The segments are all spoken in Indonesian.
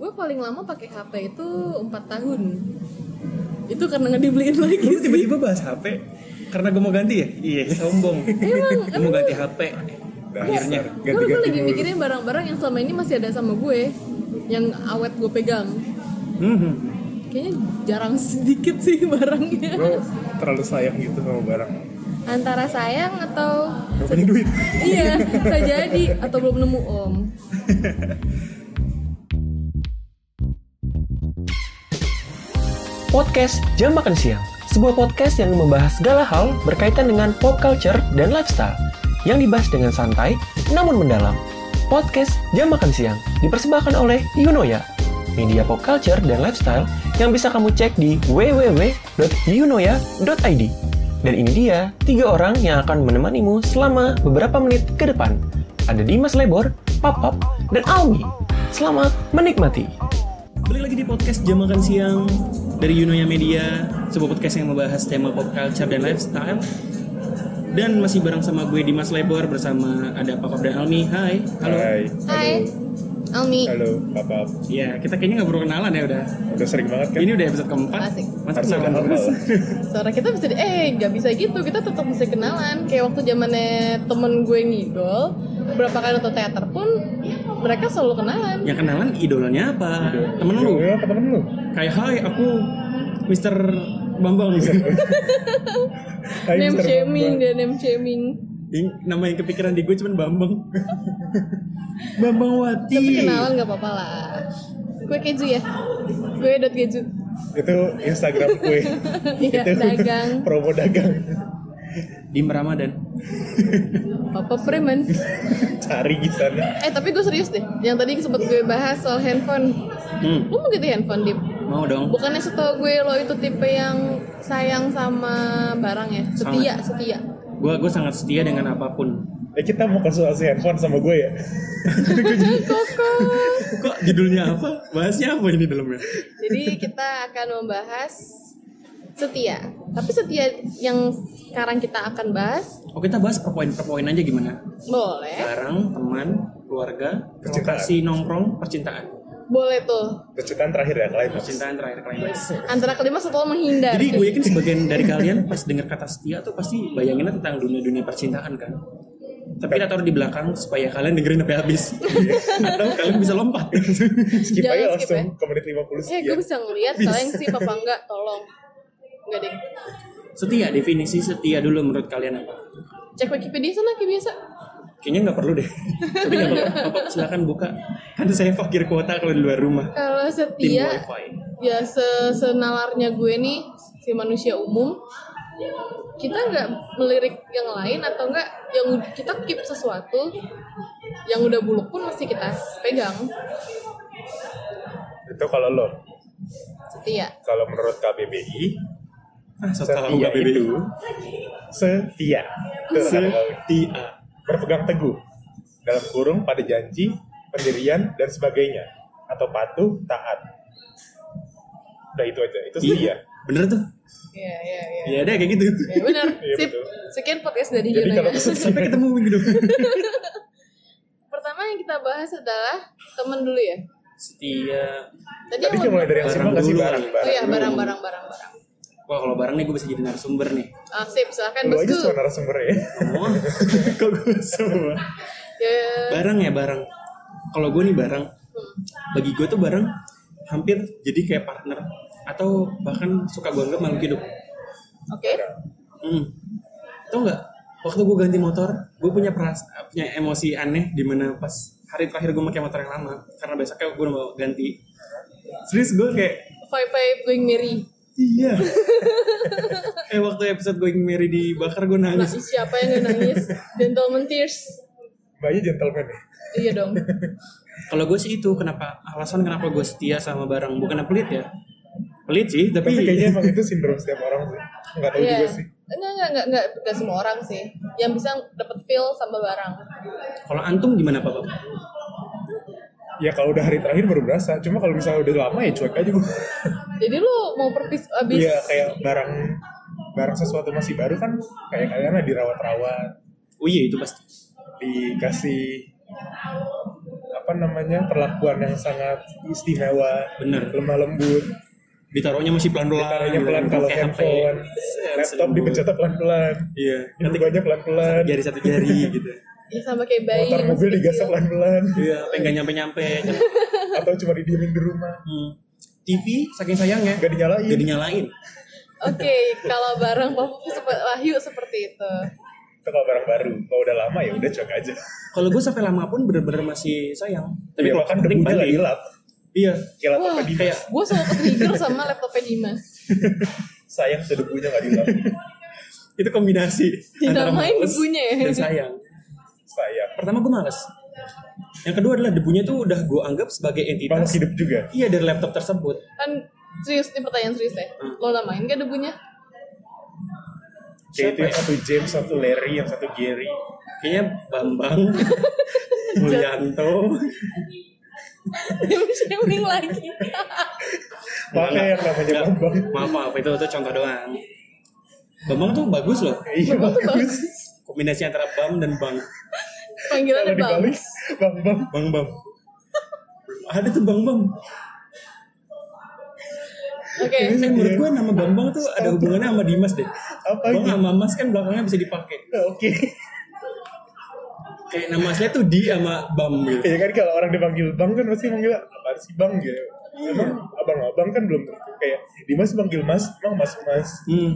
gue paling lama pakai HP itu empat tahun itu karena nggak dibeliin lagi Lu sih tiba-tiba bahas HP karena gue mau ganti ya? Iya, sombong. Emang, Gue mau ganti HP. Akhirnya. Gue gue lagi mikirin barang-barang yang selama ini masih ada sama gue yang awet gue pegang Hmm. kayaknya jarang sedikit sih barangnya Lo terlalu sayang gitu sama barang. antara sayang atau Gak punya duit. iya bisa jadi atau belum nemu om Podcast Jam Makan Siang, sebuah podcast yang membahas segala hal berkaitan dengan pop culture dan lifestyle, yang dibahas dengan santai namun mendalam. Podcast Jam Makan Siang dipersembahkan oleh Yunoya, media pop culture dan lifestyle yang bisa kamu cek di www.yunoya.id. Dan ini dia, tiga orang yang akan menemanimu selama beberapa menit ke depan. Ada Dimas Lebor, Papap, dan Almi. Selamat menikmati. Balik lagi di podcast Jam Makan Siang dari Yunoya Media, sebuah podcast yang membahas tema pop culture dan lifestyle. Dan masih bareng sama gue Dimas Lebor bersama ada Papap dan Almi. Hai, halo. Hai. Hai Almi Halo, Papa. Ya, kita kayaknya nggak perlu kenalan ya udah. Udah sering banget kan? Ini udah episode keempat. Asik. Masa Harus kenalan terus? suara kita bisa di eh nggak bisa gitu kita tetap mesti kenalan kayak waktu zamannya temen gue ngidol berapa kali nonton teater pun mereka selalu kenalan Yang kenalan idolanya apa? Temen lu? Iya, apa temen lu? Kayak hai aku Mr. Bambang Hai, name Mr. shaming dan name shaming Yang nama yang kepikiran di gue cuma Bambang Bambang Wati tapi kenalan nggak apa-apa lah gue keju ya gue dot keju Itu Instagram gue. iya Itu dagang promo dagang. Di Ramadan. Papa preman Cari di sana. eh tapi gue serius deh. Yang tadi sempat gue bahas soal handphone. Hmm, lu mau ganti handphone dip Mau dong. Bukannya setahu gue lo itu tipe yang sayang sama barang ya? Setia setia. Gue gue sangat setia dengan apa pun. Eh kita mau konsultasi handphone sama gue ya? Kok judulnya apa? Bahasnya apa ini dalamnya? Jadi kita akan membahas setia. Tapi setia yang sekarang kita akan bahas Oh kita bahas per poin per poin aja gimana? boleh, Barang, teman, keluarga, Percintaan. lokasi nongkrong, percintaan boleh tuh. Percintaan terakhir ya, kalian. Percintaan terakhir klimaks Antara kelima setelah menghindar. Jadi gue yakin sebagian dari kalian pas dengar kata setia tuh pasti bayanginnya tentang dunia-dunia percintaan kan. Tapi kita taruh di belakang supaya kalian dengerin sampai habis. Atau kalian bisa lompat. Skip Jangan aja skip langsung ya. ke menit 50 Eh, gue bisa ngeliat kalian sih apa enggak, tolong. Enggak deh. setia, definisi setia dulu menurut kalian apa? Cek Wikipedia sana kayak biasa. Kayaknya nggak perlu deh. Tapi nggak apa-apa, Bapak silakan buka. Kan saya fakir kuota kalau di luar rumah. Kalau setia wifi. ya se senalarnya gue nih si manusia umum kita nggak melirik yang lain atau enggak yang kita keep sesuatu yang udah buluk pun mesti kita pegang Itu kalau lo. setia Kalau menurut KBBI, Ah, setia itu setia. Setia. berpegang teguh dalam kurung pada janji, pendirian dan sebagainya atau patuh, taat. Udah itu aja, itu setia. Iya, bener tuh. Iya iya iya Iya deh kayak gitu. ya benar Iya, sip betul. sekian podcast dari Jadi kalau ya. Sampai ketemu minggu depan. pertama yang kita bahas adalah temen dulu ya Setia. Tadi tadi, mulai dari yang simpel sih dulu barang, kali. barang. oh iya barang barang barang barang Wah kalau barang nih gue bisa jadi narasumber nih. ah sip silakan Lu aja bosku cuma narasumber ya. Oh, kok gue semua. ya Barang ya barang. Kalau gue nih barang, bagi gue tuh barang hampir jadi kayak partner atau bahkan suka gue anggap makhluk hidup. oke Hmm. Tau nggak? Waktu gue ganti motor, gue punya peras punya emosi aneh di mana pas hari terakhir gue pakai motor yang lama karena besoknya gue mau ganti. Serius gue kayak five five going merry iya. eh waktu episode Going Merry dibakar gue nah nangis. siapa yang gak nangis gentleman tears Mbaknya gentleman ya. iya dong Kalau gue sih itu kenapa alasan kenapa gue setia sama barang bukan pelit ya. Pelit sih tapi, Tapi kayaknya emang itu sindrom setiap orang sih. Nggak tahu Iya. juga sih. Enggak, enggak, enggak, enggak, enggak semua orang sih yang bisa dapat feel sama barang. kalau antum gimana Pak? Ya kalau udah hari terakhir baru berasa. Cuma kalau misalnya udah lama ya cuek aja gue. Jadi lu mau perpis abis Iya kayak barang barang sesuatu masih baru kan kayak kalian lah dirawat-rawat, Oh iya itu pasti. dikasih apa namanya perlakuan yang sangat istimewa Bener. lemah lembut Ditaruhnya masih pelan-pelan. gitu. pelan kalau handphone laptop lembut. dipencetnya pelan pelan Iya. Nanti banyak pelan pelan jari satu jari gitu. Ya sama kayak bayi. motor mobil digasah kecil. pelan pelan Iya, pengen nyampe-nyampe. atau cuma didiemin di rumah Hmm. TV saking sayangnya nggak dinyalain jadi nyalain. Oke, kalau barang seperti Wahyu seperti itu. itu kalau barang baru kalau udah lama ya udah cuek aja Kalau gue sampai lama pun bener-bener masih sayang. Tapi Iya, kalau kan debunya nggak balik. dilap Iya. kayak Wah. laptopnya di Kayak Gue selalu ke-trigger sama laptopnya Dimas. sayang tuh debunya nggak dilap itu kombinasi antara Dinamain males debunya ya. dan sayang. Sayang Pertama gue males. Yang kedua adalah debunya tuh udah gue anggap sebagai bang entitas. hidup juga Iya dari laptop tersebut. Kan serius nih pertanyaan serius ya. Lo namain gak debunya? kayak itu yang ya? satu James satu Larry yang satu Gary Kayaknya Bambang, Mulyanto, Shaming lagi. mana yang namanya Nggak, Bambang Maaf maaf itu itu contoh doang. Bambang tuh bagus loh. iya bagus Kombinasi antara Bam dan Bang. Panggilannya kalau Bang. Bang Bang Bang Bam. Ada tuh Bang Bam. Oke. Eh, menurut gue nama Bang Bang tuh ada hubungannya sama Dimas deh. apa Bang gitu sama Mas kan belakangnya bisa dipakai. oke Kayak nama aslinya tuh Di sama Bam gitu. ya kan kalau orang dipanggil Bang kan pasti manggil apa sih Bang gitu Emang abang-abang kan belum tentu kayak Dimas panggil Mas, Bang Mas Mas. Hmm.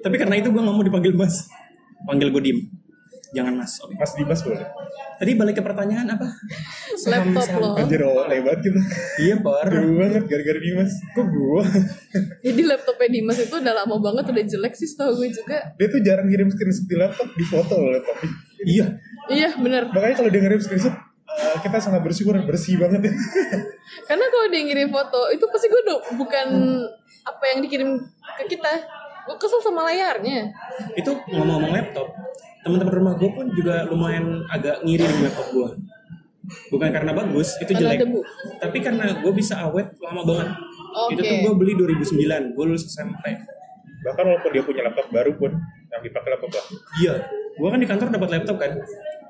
Tapi karena itu gue gak mau dipanggil Mas. Panggil gue Dim. Jangan Mas. Oke. Mas Dimas boleh. Tadi balik ke pertanyaan apa? Laptop lo. Anjir oh lebat gitu. Iya par. Jauh banget gara-gara Dimas. Kok gua? Jadi laptopnya Dimas itu udah lama banget udah jelek sih setahu gue juga. Dia tuh jarang ngirim screenshot di laptop, di foto loh laptopnya. Iya. Iya bener. Makanya kalau dia ngirim screenshot, eh, kita sangat bersyukur bersih banget ya. Karena kalau dia ngirim foto itu pasti gue do- bukan apa yang dikirim ke kita. Gue kesel sama layarnya. Itu ngomong-ngomong laptop. Teman-teman rumah gue pun juga lumayan agak ngiri di laptop gue. Bukan karena bagus, itu Karena jelek. debu. Tapi karena gue bisa awet lama banget. Oke. Itu tuh gue beli 2009, gue lulus SMP. Bahkan walaupun dia punya laptop baru pun, yang dipakai laptop lah. Iya, gue kan di kantor dapat laptop kan.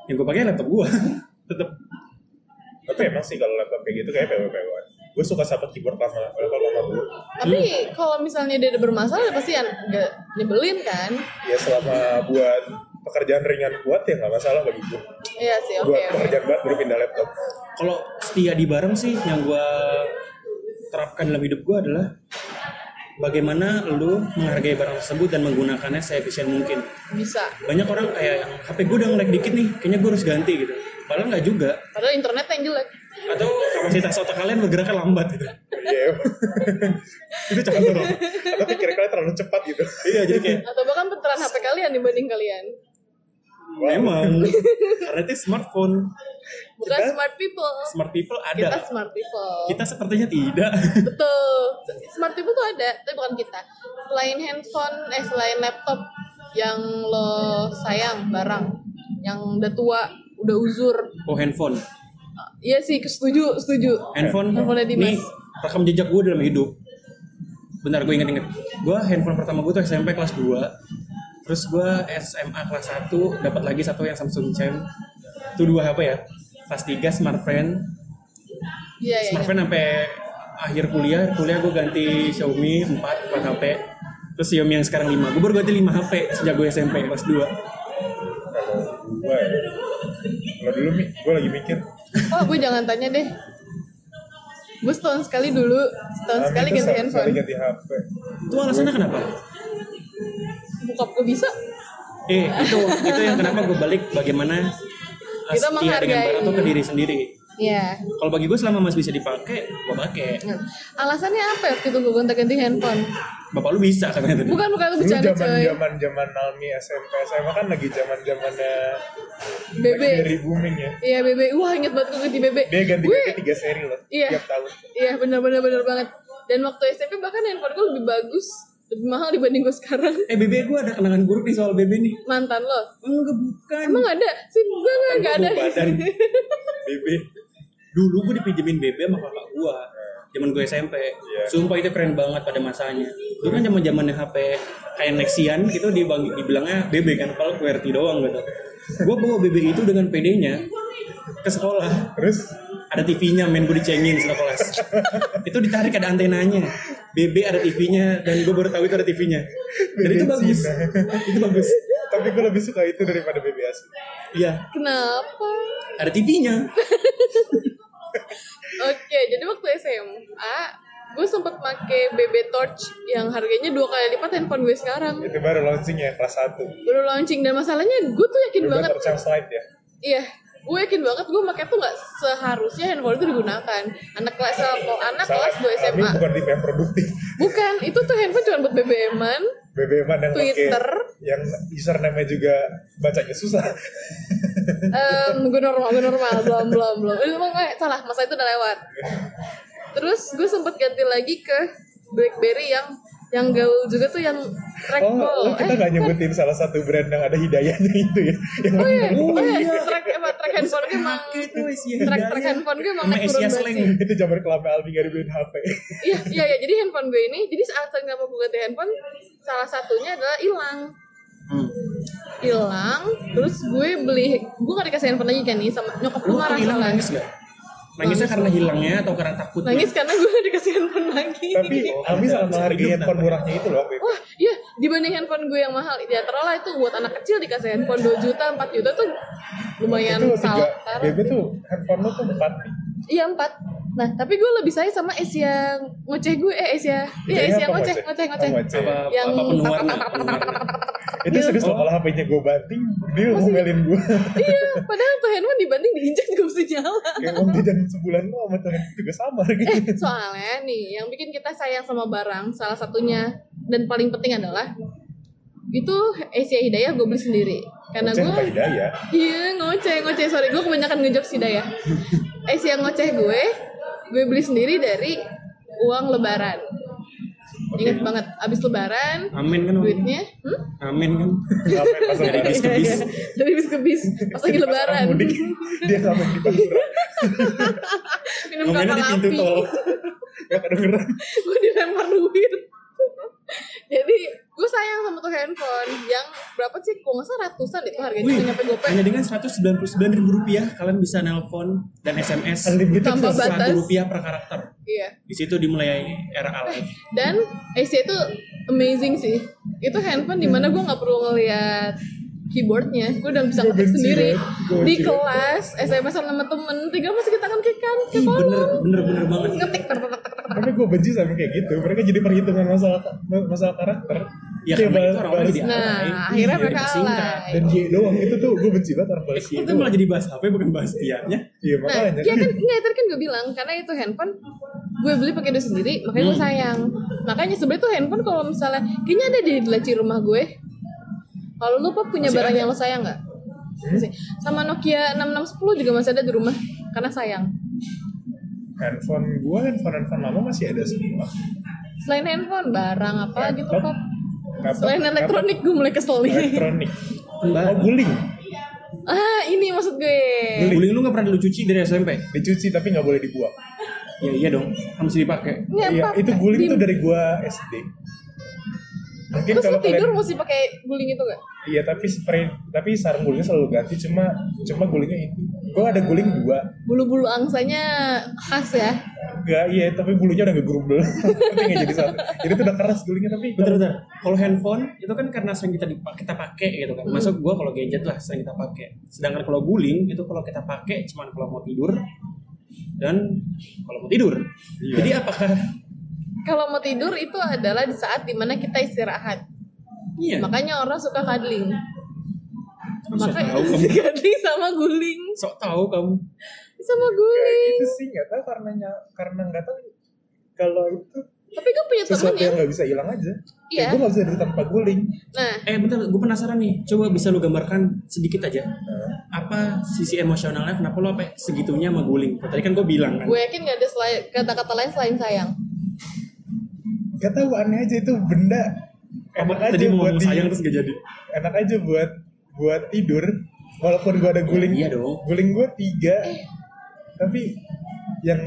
Yang gue pakai laptop gue. Tetep. Tapi emang sih kalau laptop kayak gitu kayak PW-PW. Gue suka sama keyboard lama laptop lama gue. Tapi kalau misalnya dia ada bermasalah ya pasti an- nggak nyebelin kan? Ya selama buat pekerjaan ringan kuat ya nggak masalah bagi gue. Iya sih, oke. Buat oke. pekerjaan berat baru pindah laptop. Kalau setia di bareng sih yang gue terapkan dalam hidup gue adalah bagaimana lu menghargai barang tersebut dan menggunakannya seefisien mungkin. Bisa. Banyak orang kayak yang HP gue udah nge-lag dikit nih, kayaknya gue harus ganti gitu. Padahal nggak juga. Padahal internet yang jelek. Atau kapasitas otak kalian bergeraknya lambat gitu. Iya. itu contoh. Atau pikiran kalian terlalu cepat gitu. Iya, jadi kayak Atau bahkan peneran HP kalian dibanding kalian. memang karena itu smartphone, Bukan Kita- smart people. smart people Kita ada. smart people. Kita sepertinya tidak. Betul. Smart people tuh ada, tapi bukan kita. Selain handphone, eh selain laptop yang lo sayang barang, yang udah tua, udah uzur. Oh handphone, Iya sih, setuju, setuju. handphone. Handphone Ini Dimas. rekam jejak gue dalam hidup. Bentar gue inget-inget. Gue handphone pertama gue tuh SMP kelas 2 Terus gue SMA kelas 1 dapat lagi satu yang Samsung Champ. Itu dua HP ya. Kelas 3 smartphone. Iya, iya. Smartphone sampai akhir kuliah, kuliah gue ganti Xiaomi 4, 4 HP. Terus Xiaomi yang sekarang 5. Gue baru ganti 5 HP sejak gue SMP kelas 2. Gue. Kalau dulu Mi, gue lagi mikir. Oh, gue jangan tanya deh. Gue setahun sekali dulu, setahun Ami sekali ganti handphone. sekali ganti HP. Itu alasannya kenapa? Bokap gue bisa. Eh, itu itu yang kenapa gue balik bagaimana Kita setia dengan menghargai. barang tuh ke diri sendiri. Iya. Kalau bagi gue selama masih bisa dipakai, gue pakai. Nah, Alasannya apa ya waktu itu gue gonta-ganti handphone? Bapak lu bisa katanya tadi. Bukan bukan lu Dulu bercanda zaman coy. zaman zaman Nalmi SMP SMA kan lagi zaman zamannya BB. dari booming ya. Iya BB. Wah inget banget gue ganti BB. Dia ganti ganti tiga seri loh Iya. tiap tahun. Iya benar-benar benar banget. Dan waktu SMP bahkan handphone gue lebih bagus, lebih mahal dibanding gue sekarang. Eh BB gue ada kenangan buruk nih soal BB nih. Mantan lo. Enggak bukan. Emang ada? Sih gue nggak nggak ada. Badan. BB. Dulu gue dipinjemin BB sama kakak gue. zaman gue SMP. Iya. Sumpah itu keren banget pada masanya. Itu kan zaman zamannya HP kayak Nexian gitu dibang, dibilangnya BB kan, kalau QWERTY doang gitu. Gue bawa BB itu dengan PD-nya ke sekolah. Terus Ada TV-nya, main gue dicengin setelah kelas. itu ditarik ada antenanya. BB ada TV-nya dan gue baru tahu itu ada TV-nya. Dan itu bagus. Itu bagus. Tapi gue lebih suka itu daripada BBS. Iya, Kenapa? ada TV-nya. Oke, jadi waktu SMA gue sempet make BB Torch yang harganya dua kali lipat handphone gue sekarang. Itu baru launching ya kelas 1. Baru launching dan masalahnya gue tuh yakin Udah banget. tercang slide ya. Iya, gue yakin banget gue pakai tuh nggak seharusnya handphone itu digunakan. Anak kelas anak kelas 2 Kami SMA. bukan tipe yang produktif. Bukan, itu tuh handphone cuma buat BBM-an. BBM yang Twitter. yang username juga bacanya susah. Em, gue normal, gue normal, belum, belum, belum. Itu emang nggak salah, masa itu udah lewat. Terus gue sempet ganti lagi ke BlackBerry yang yang gaul juga tuh yang trackball. Oh, oh, kita nggak kan- nyebutin salah satu brand yang ada hidayahnya itu ya. Yang Oh iya, oh iya, track, apa, track handphone gue emang itu track, track handphone gue emang naik turun Asia banget itu zaman kelapa Albi gak dibeliin HP. Iya, iya, iya. Jadi handphone gue ini, jadi saat saya nggak mau ganti handphone, salah satunya adalah hilang. Hmm. Hilang, terus gue beli, gue gak dikasih handphone lagi kan nih sama nyokap gue marah salah. nangis gak? Nangisnya karena hilangnya atau karena takut? Nangis karena gue gak dikasih handphone lagi. Tapi Oh, Albi sangat menghargai handphone murahnya itu loh. Wah, iya dibanding handphone gue yang mahal, ya terolah itu buat anak kecil dikasih handphone 2 juta, 4 juta tuh lumayan Itu tiga, salah. BB tuh handphone lu tuh empat nih. Iya empat. Nah tapi gue lebih sayang sama Asia ngoceh gue, eh Asia, iya Hidayah Asia apa ngoceh, ngoceh? ngoceh, ngoceh. Oh, ngoceh. Apa, Yang tak- tak- tak- tak- tak- tak- tak- tak- Itu serius loh Oh. kalau HP-nya gue banting, dia ngomelin gue. Iya, padahal tuh handphone dibanting diinjek juga mesti nyala. Kayak uang jajan sebulan lo sama tuh juga sama Eh, gitu. soalnya nih, yang bikin kita sayang sama barang, salah satunya dan paling penting adalah itu Asia Hidayah gue beli sendiri. Karena gue hidayah? Iya ngoceh ngoceh sorry gue kebanyakan ngejokes Hidayah. Asia ngoceh gue, gue beli sendiri dari uang Lebaran. Ingat banget, abis Lebaran Amin kan? duitnya, hmm? Amin kan? Dari bis ke bis. dari bis ke bis pas lagi Lebaran mudik, Dia ngapain di Pantura? minum kapal di pintu api. tol. Gak kedengeran. gue dilempar duit jadi gue sayang sama tuh handphone yang berapa sih kok nggak salah ratusan itu harganya Wih, nggak nyampe gope hanya dengan 199 ribu rupiah kalian bisa nelpon dan SMS Unlimited Tanpa batas. rupiah per karakter. iya Di situ dimulai era alay. dan Asia itu amazing sih itu handphone di mana gue nggak perlu ngeliat keyboardnya gue udah bisa ngetik sendiri. Gua di kelas SMS sama temen tinggal masih kita kan ke kan ke bener, kolom bener, bener banget. ngetik tek. Tapi gue benci sama kayak gitu. Mereka jadi perhitungan masalah masalah karakter. Ya Kayak karena itu orang-orang balas- jadi nah akhirnya Iya, mereka alay dan Y doang itu tuh gue benci banget orang Eh, kok kita doang. malah jadi bahas HP bukan bahas tianya? Iya Nah, makanya. ya kan tadi kan gue bilang karena itu handphone gue beli pakai duit sendiri, makanya gue Hmm. sayang. Makanya sebenarnya tuh handphone kalau misalnya kayaknya ada di laci rumah gue. Kalau lu Pop, punya Masih barang ada. yang lo sayang nggak? Hmm? Masih. Sama Nokia 6610 juga masih ada di rumah karena sayang. handphone gue handphone handphone lama masih ada semua. Selain handphone, barang apa gitu Laptop. Pop? Laptop, Selain elektronik gue mulai kesel nih. Elektronik. Mbak, Oh guling. ah, ini maksud gue. guling lu gak pernah lu cuci dari SMP? Dicuci tapi nggak boleh dibuang. Ya iya dong, mesti dipakai. Nggak Iya apa-apa. itu guling Di- tuh dari gue SD. Mungkin Terus kalau lu tidur kalian mesti pakai guling itu gak? Iya tapi spray tapi sarung gulingnya selalu ganti cuma cuma gulingnya itu. Gue ada guling dua. Bulu-bulu angsanya khas ya. Gak iya tapi bulunya udah ngegerumbel. Tapi nggak jadi satu. Jadi itu udah keras gulingnya tapi Bentar, bentar. Kalau handphone itu kan karena sering kita dipak kita pakai gitu kan. Hmm. Masuk gua kalau gadget lah sering kita pakai. Sedangkan kalau guling itu kalau kita pakai cuman kalau mau tidur dan kalau mau tidur. Iya. Jadi apakah Kalau mau tidur itu adalah di saat di mana kita istirahat. iya? Makanya orang suka cuddling. Makanya cuddling sama guling. Sok tahu kamu. Sama Kayak guling. gitu sih nggak tahu karena karena nggak tahu kalau itu Tapi gue punya temen sesuatu ya. yang nggak bisa hilang aja. Iya. Gue nggak bisa hidup tanpa guling. Nah, Eh bentar, gue penasaran nih. Coba bisa lu gambarkan sedikit aja. Nah, Apa sisi emosionalnya? Kenapa lu apa segitunya sama guling? Tadi kan gue bilang kan. gue yakin gak ada kata-kata lain selain sayang. Gak tahu aneh aja itu benda enak Apa, aja tadi mau buat di, sayang terus gak jadi. enak aja buat buat tidur walaupun gue ada guling Iya dong. guling gue tiga tapi yang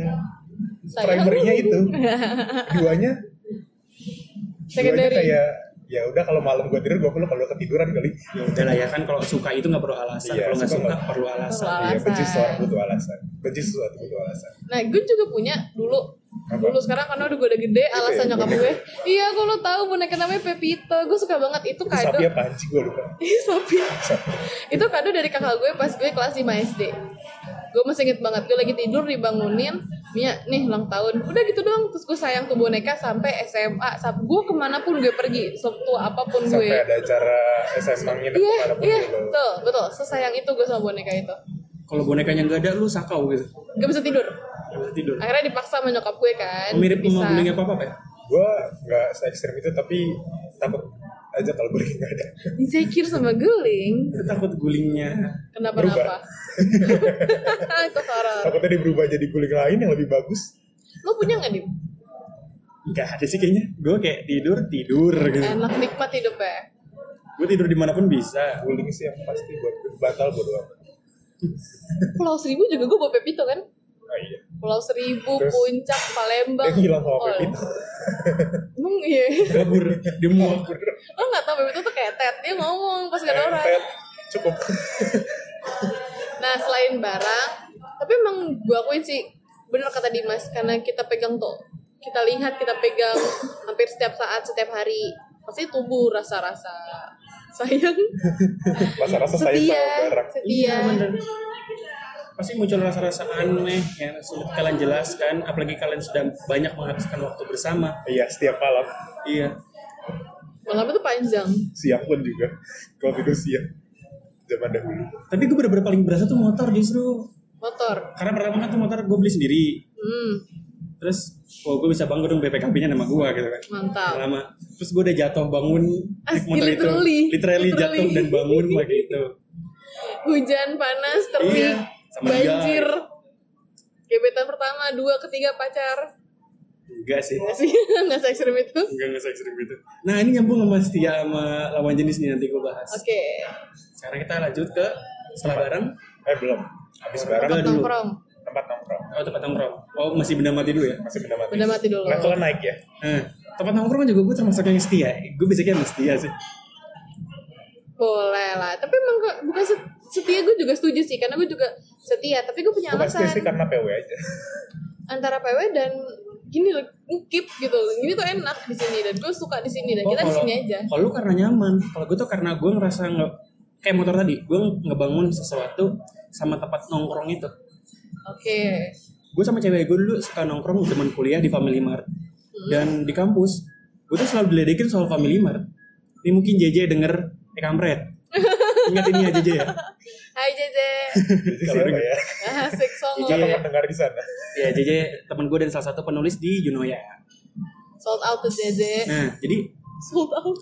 Sayang. primary-nya itu. Secondary. keduanya kayak ya udah kalau malam gue tidur gue perlu kalau ketiduran kali. Ya udah lah ya kan kalau suka itu nggak perlu alasan. Iya, kalau nggak suka suka nggak- perlu alasan. Perlu Iya, benci Alasan. seseorang butuh alasan. Benci sesuatu butuh alasan. Nah, gue juga punya dulu. Apa? Dulu sekarang karena udah gue udah gede, alasan ya, nyokap gue. Iya, gue lo tahu boneka namanya Pepito. Gue suka banget itu kado. sapi apa anjing gue lupa. Ih, sapi. Itu kado dari kakak gue pas gue kelas 5 SD. Gue masih inget banget, gue lagi tidur dibangunin, Mia, nih ulang tahun. Udah gitu doang, terus gue sayang tuh boneka sampai SMA. Sampai gue ke mana pun gue pergi, setua apa pun gue. Sampai ada acara SMA nginep Iya, iya, gitu. betul, betul. Sesayang itu gue sama boneka itu. Kalau bonekanya nggak ada lu sakau gitu. Gak bisa tidur. Tidur. Akhirnya dipaksa sama nyokap gue kan. Oh, Mirip sama Bisa. gulingnya papa ya? Gue nggak se ekstrim itu tapi takut aja kalau gue nggak ada. Insecure sama guling. Itu takut gulingnya. Kenapa Berubah. kenapa? itu horor. Takutnya dia berubah jadi guling lain yang lebih bagus. Lo punya nggak dim? Nggak ada sih kayaknya. Gue kayak tidur tidur gitu. Enak nikmat hidupnya. Gue tidur di mana pun bisa. Guling sih yang pasti buat batal bodo amat. Pulau Seribu juga gue bawa Pepito kan? Oh iya. Pulau Seribu, Terus? Puncak, Palembang. Yang hilang sama Oh, Pepito. Emang iya. Kabur. Dia muak. Lo nggak tau Pepito tuh kayak Ted. Dia ngomong pas gak ada orang. Entet. Cukup. Nah selain barang, tapi emang gue akuin sih bener kata Dimas karena kita pegang tuh, kita lihat, kita pegang hampir setiap saat, setiap hari, pasti tumbuh rasa-rasa sayang, Masa-rasa saya sama setia, barang. setia. Iya bener. Pasti muncul rasa-rasa aneh yang sulit kalian jelaskan. Apalagi kalian sudah banyak menghabiskan waktu bersama. Iya, setiap malam. Iya. Malam itu panjang. Siang pun juga. Kalau tidur siang. Zaman dahulu. Tapi gue bener-bener paling berasa tuh motor justru. Motor. Karena pertama kan tuh motor gue beli sendiri. Hmm, Terus, oh gue bisa bangun dong BPKB-nya nama gue gitu kan. mantap. Lama. Terus gue udah jatuh bangun As- naik motor literally. itu. Literally, Literally. jatuh dan bangun kayak gitu. Hujan, panas, terik, Iya, sama dia. banjir. Gebetan pertama, dua, ketiga pacar. Enggak sih. Enggak sih, enggak se ekstrim itu. Oke. Enggak nggak ekstrim gitu. Nah ini nyambung sama setia sama lawan jenis nih nanti gue bahas. Sekarang kita lanjut ke setelah bareng. Eh, belum. Habis barang. Enggak Tempat dulu. nongkrong. Tempat nongkrong. Oh tempat nongkrong. Oh masih benda mati dulu ya. Masih benda mati. Benda mati dulu. Levelnya naik ya. Nah, tempat nongkrong juga gue termasuk yang setia. Gue basicnya yang setia sih. Boleh lah. Tapi emang gak, bukan setia gue juga setuju sih. Karena gue juga setia. Tapi gue punya alasan. sih karena PW aja. Antara PW dan gini loh, ngikip gitu loh. Ini tuh enak di sini. Dan gue suka di sini. Dan Oh, kita di sini aja. Kalau lu karena nyaman. Kalau gue tuh karena gue ngerasa nggak kayak motor tadi. Gue ngebangun sesuatu sama tempat nongkrong itu. Oke. Gue sama cewek gue dulu suka nongkrong zaman kuliah di Family Mart. Dan di kampus, gue tuh selalu diledekin soal Family Mart. Ini mungkin JJ denger, eh kampret. Ingat ini ya JJ ya? Hai siapa denger. ya? Asik songo. Siapa pendengar di sana? Ya JJ teman gue dan salah satu penulis di Junoya. Sold out tuh Jeje. Nah, jadi Sold out.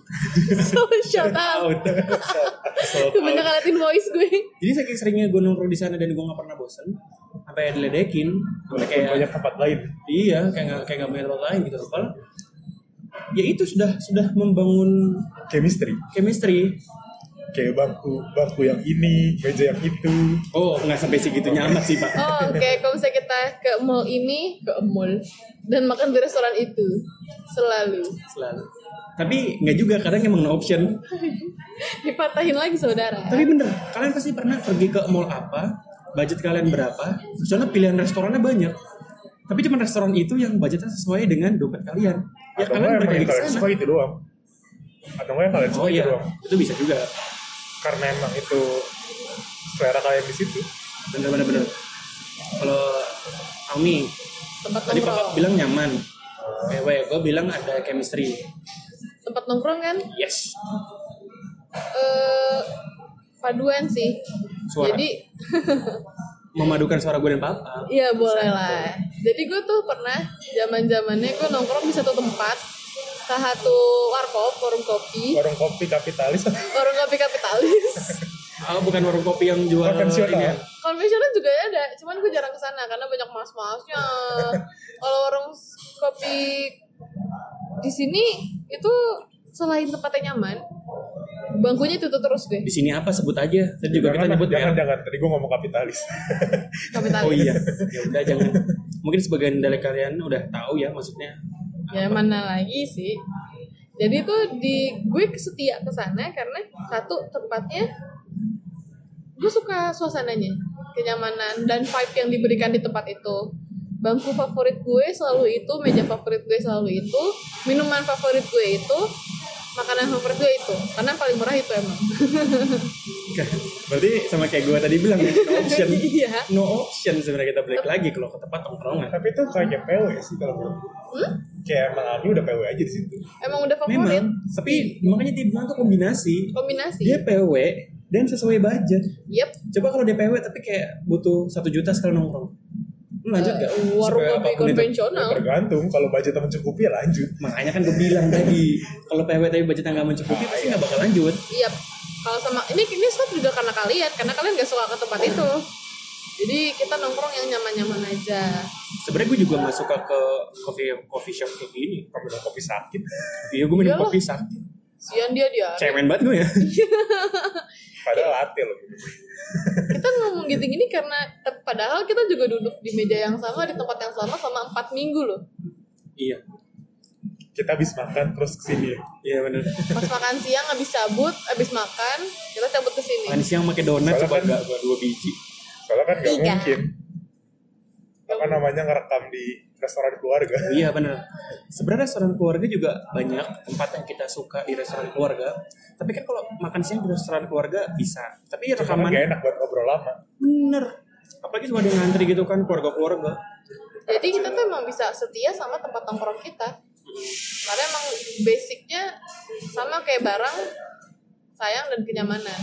Sold shout out. out. Sold out. Kebanyakan liatin voice gue. Jadi saking seringnya gue nongkrong di sana dan gue gak pernah bosen sampai diledekin oleh kayak Banyak tempat lain. iya kayak gak, kayak gak punya tempat lain gitu Padahal ya itu sudah sudah membangun Chemistry. chemistry Kayak bangku, bangku yang ini, meja yang itu. oh nggak sampai segitunya amat sih pak. Oh, oke. Kalau misalnya kita ke mall ini, ke mall. Dan makan di restoran itu. Selalu. Selalu. Tapi nggak juga kadang emang no option. Dipatahin lagi saudara. tapi bener kalian pasti pernah pergi ke mall apa budget kalian berapa soalnya pilihan restorannya banyak. Tapi cuma restoran itu yang budgetnya sesuai dengan dompet kalian. Ya Atau kalian pergi yang ke kalian sana. itu doang. Atau yang kalian suka oh itu iya. doang. itu bisa juga Karena emang itu selera kalian di situ. bener bener bener kalau Almi Tempat tadi papa bilang nyaman cewek gue bilang ada chemistry Tempat nongkrong kan yes eh paduan sih. Suara. Jadi memadukan suara gue dan papa Iya boleh lah. Jadi gue tuh pernah zaman zamannya gue nongkrong di satu tempat, salah satu warkop, warung kopi, Warung kopi kapitalis. warung kopi kapitalis. oh bukan warung kopi yang jual Konvensional. ini ya? Konvensional juga ada, cuman gue jarang ke sana karena banyak mas-masnya. Kalau warung kopi di sini itu selain tempatnya nyaman, bangkunya itu terus deh di sini apa sebut aja tadi juga kita jangan, nyebut jangan, ya jangan. Tadi gue ngomong kapitalis. kapitalis. oh iya ya udah jangan mungkin sebagian dari kalian udah tahu ya maksudnya ya mana lagi sih? Jadi tuh di gue setia ke sana karena satu tempatnya gue suka suasananya kenyamanan dan vibe yang diberikan di tempat itu. Bangku favorit gue selalu itu meja favorit gue selalu itu minuman favorit gue itu makanan favorit gue itu. Karena paling murah itu emang. Berarti sama kayak gue tadi bilang ya, no option. Iya. No option sebenarnya kita balik lagi kalau ke tempat tongkrongan. Tapi itu kayak PW sih kalau menurut gue. Hmm? Kayak emang Ami udah PW aja di situ. emang udah favorit? Memang tapi makanya dia bilang tuh kombinasi. Kombinasi? Dia PW dan sesuai budget. Yep. Coba kalau dia PW tapi kayak butuh satu juta sekali nongkrong lanjut gak? Eh, warung kopi itu. konvensional Tergantung kalau budgetnya mencukupi ya lanjut. makanya kan gue bilang tadi kalau PW tapi budgetnya nggak mencukupi pasti nggak bakal lanjut Iya. Kalau sama ini ini stop juga karena kalian, karena kalian gak suka ke tempat itu. Jadi kita nongkrong yang nyaman-nyaman aja. sebenarnya gue juga nggak suka ke coffee coffee shop kayak gini Kamu minum kopi sakit. iya gue minum kopi sakit Sian dia dia. cemen banget gue ya Padahal latte loh. Kita ngomong gitu gini karena te- padahal kita juga duduk di meja yang sama di tempat yang sama selama empat minggu loh. iya Kita habis makan terus ke sini. iya bener Pas makan siang habis cabut, habis makan kita cabut ke sini. makan siang pakai donat coba kan- nggak gua dua biji Soalnya kan nggak Tiga. mungkin. Apa namanya ngerekam di restoran keluarga. iya bener sebenarnya restoran keluarga juga banyak tempat yang kita suka di restoran keluarga tapi kan kalau makan siang di restoran keluarga bisa tapi Cuma rekaman gak enak buat ngobrol lama. bener apalagi cuma ada ngantri gitu kan keluarga keluarga Jadi kita tuh emang bisa setia sama tempat nongkrong kita. Karena emang basicnya sama kayak barang, sayang dan kenyamanan.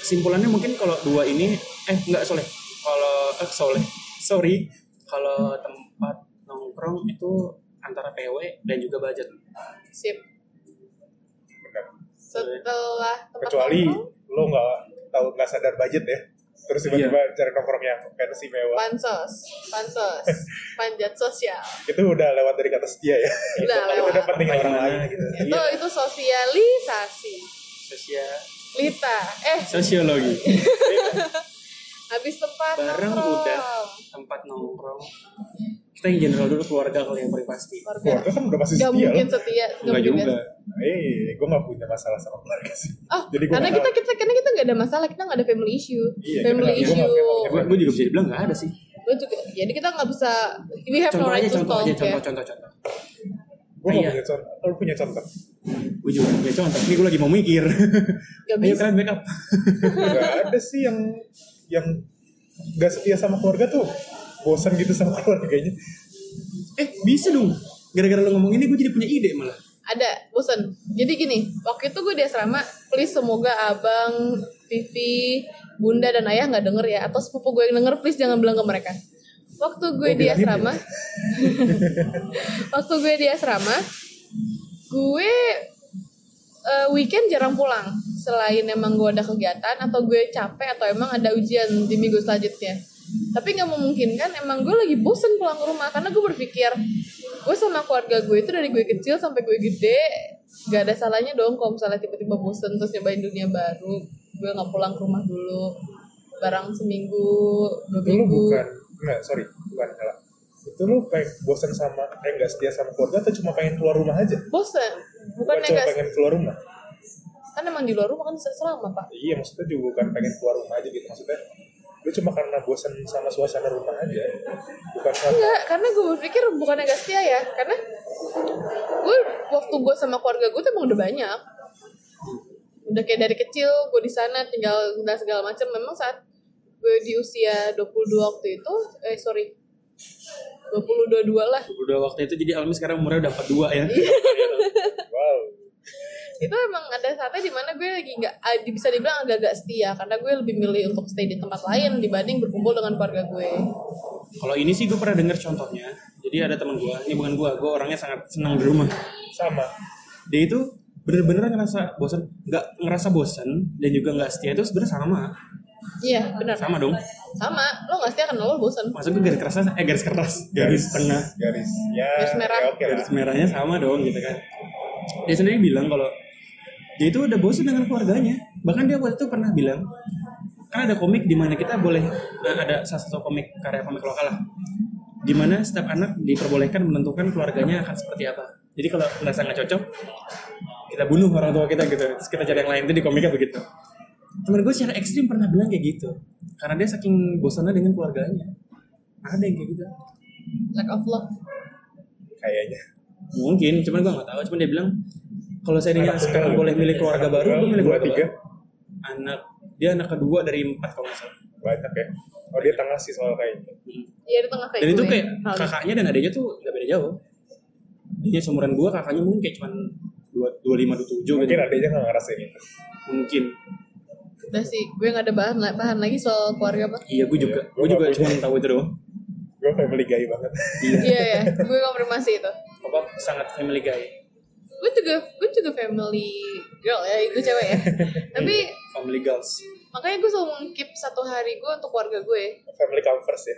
kesimpulannya mungkin kalau dua ini eh enggak soleh kalau eh soleh sorry kalau tempat nongkrong itu antara PW dan juga budget Sip. Benar. Setelah tempat Kecuali nongkrong, lo nggak tahu nggak sadar budget ya. Terus tiba-tiba cari nongkrong yang fancy mewah. pansos, pansos, panjat sosial. Itu udah lewat dari kata setia ya. Udah itu lewat. udah penting orang lain. gitu Itu itu sosialisasi. sosial Lita, eh sosiologi habis tempat Bareng nongkrong. udah. tempat nongkrong kita yang general dulu keluarga kalau yang paling pasti Keluarga. Keluarga kan udah pasti Gak setia mungkin loh. setia, gak juga Eh, gue gak punya masalah sama keluarga sih. Oh, Jadi gua karena kita kita karena kita nggak ada masalah, kita nggak ada family issue. Iya, family kita- issue. nggak- gue juga bisa dibilang nggak ada sih Gue juga, jadi kita nggak bisa. We have no contoh right aja to contoh aja talk contoh ya. contoh contoh Gue gak Iya. punya contoh. Kalau punya contoh. gue juga punya contoh ini gue lagi mau mikir Gak ayo bisa. kalian backup Gak ada sih yang yang gak setia sama keluarga tuh bosan gitu sama keluarganya. eh bisa dong gara-gara lo ngomong ini gue jadi punya ide malah Ada, bosen. Jadi gini, waktu itu gue di asrama, please semoga abang, Vivi, bunda dan ayah nggak denger ya, atau sepupu gue yang denger, please jangan bilang ke mereka. Waktu gue Oh, di asrama, waktu gue di asrama, gue eh, weekend jarang pulang. Selain emang gue ada kegiatan atau gue capek atau emang ada ujian di minggu selanjutnya. Tapi nggak memungkinkan emang gue lagi bosen pulang ke rumah karena gue berpikir gue sama keluarga gue itu dari gue kecil sampai gue gede gak ada salahnya dong kalau misalnya tiba-tiba bosen terus nyobain dunia baru gue nggak pulang ke rumah dulu barang seminggu dua minggu bukan, enggak sorry, bukan salah. Itu lu pengen bosan sama, eh gak setia sama keluarga atau cuma pengen keluar rumah aja? bosen Bukan bukan cuma pengen keluar rumah. kan emang di luar rumah kan selama pak Iya maksudnya juga bukan pengen keluar rumah aja gitu maksudnya. Lu cuma karena bosan sama suasana rumah aja. Bukan karena Enggak, karena gue berpikir bukannya gak setia ya Karena gue waktu gue sama keluarga gue tuh emang udah banyak Udah kayak dari kecil gue di sana tinggal dan segala macam Memang saat gue di usia 22 waktu itu Eh sorry 20 22 lah. Udah waktu itu jadi Almi sekarang umurnya udah 42 ya. Wow. Itu emang ada saatnya di mana gue lagi gak ah, Bisa dibilang agak-agak setia Karena gue lebih milih untuk stay di tempat lain Dibanding berkumpul dengan keluarga gue. Kalau ini sih gue pernah denger contohnya. Jadi ada teman gue ini bukan gue gue orangnya sangat senang di rumah. Sama. dia itu bener-bener ngerasa bosan nggak ngerasa bosan dan juga nggak setia itu sebenarnya sama. Iya benar. Sama dong Sama, lo gak setia karena lo bosan maksud gue garis keras eh garis keras garis tengah Garis. Ya, Garis merah. ya oke lah. garis merahnya sama dong gitu kan dia sendiri bilang kalau dia itu udah bosan dengan keluarganya bahkan dia waktu itu pernah bilang kan ada komik di mana kita boleh nah, ada salah satu komik karya komik lokal lah di mana setiap anak diperbolehkan menentukan keluarganya akan seperti apa. Jadi kalau merasa nggak cocok, kita bunuh orang tua kita gitu. Terus kita cari yang lain itu di komiknya begitu. Temen gue secara ekstrim pernah bilang kayak gitu. Karena dia saking bosannya dengan keluarganya. Ada yang kayak gitu. lack of love kayaknya Mungkin, cuman gue nggak tahu. Cuman dia bilang kalau saya Anak sekarang boleh milih keluarga baru, gue milih keluarga tiga. Anak dia anak kedua dari empat kalau nggak salah. banyak ya oh dia tengah sih soal kayaknya Iya di tengah kayak Dan itu gue. kayak kakaknya dan adiknya tuh nggak beda jauh. Dia seumuran gua, kakaknya mungkin kayak cuman dua dua lima dua tujuh gitu. mungkin adanya nggak ngerasain itu Mungkin. Udah sih, gue gak ada bahan bahan lagi soal keluarga apa. Iya, gue juga. Iya, Gue juga cuma tahu itu doang. gue family guy banget Iya. iya ya, gue konfirmasi itu. Papa sangat family guy. Gue juga gue juga family girl ya, itu cewek ya. Tapi Family girls. makanya gue selalu mengkip satu hari gue untuk keluarga gue. family come first ya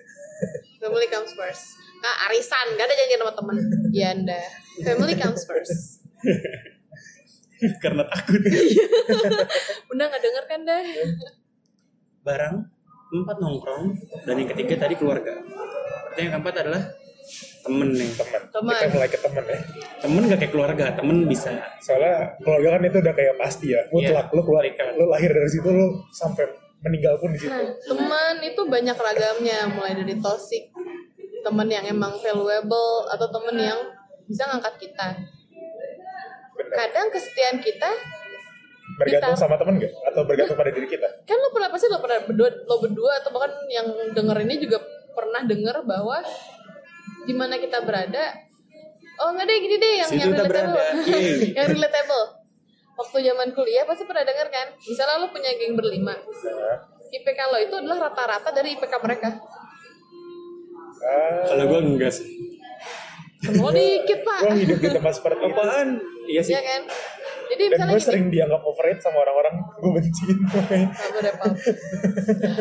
Family comes first. Nah, arisan, gak ada janjian sama temen. Ya anda. Family comes first. Karena takut. Udah gak denger kan dah? Barang, empat nongkrong, dan yang ketiga tadi keluarga. Berarti yang keempat adalah temen nih. teman Teman. kita mulai ke teman ya Temen gak kayak keluarga, temen bisa. soalnya keluarga kan itu udah kayak pasti ya mutlak lu keluar lu lahir dari situ lu sampai meninggal pun di situ Nah, teman itu banyak ragamnya, mulai dari toxic, teman yang emang valuable, atau teman yang bisa ngangkat kita. Benar Kadang kesetiaan kita, bergantung kita- sama temen gak atau bergantung pada diri kita? Kan lo pernah pasti lo pernah berdua, lo berdua atau bahkan yang denger ini juga pernah denger bahwa di mana kita berada, oh nggak deh gini deh yang Situ yang relatable, yang relatable. Waktu zaman kuliah pasti pernah denger kan, misalnya lo punya geng berlima, nah, IPK lo itu adalah rata-rata dari IPK mereka. ah, Kalau gue enggak sih. Semua dikit pak. gue hidup di tempat seperti itu. Apaan? Iya sih. Iya kan? Jadi dan misalnya gue gini, sering dianggap overrated sama orang-orang gue benciin Sabar ya, Pal.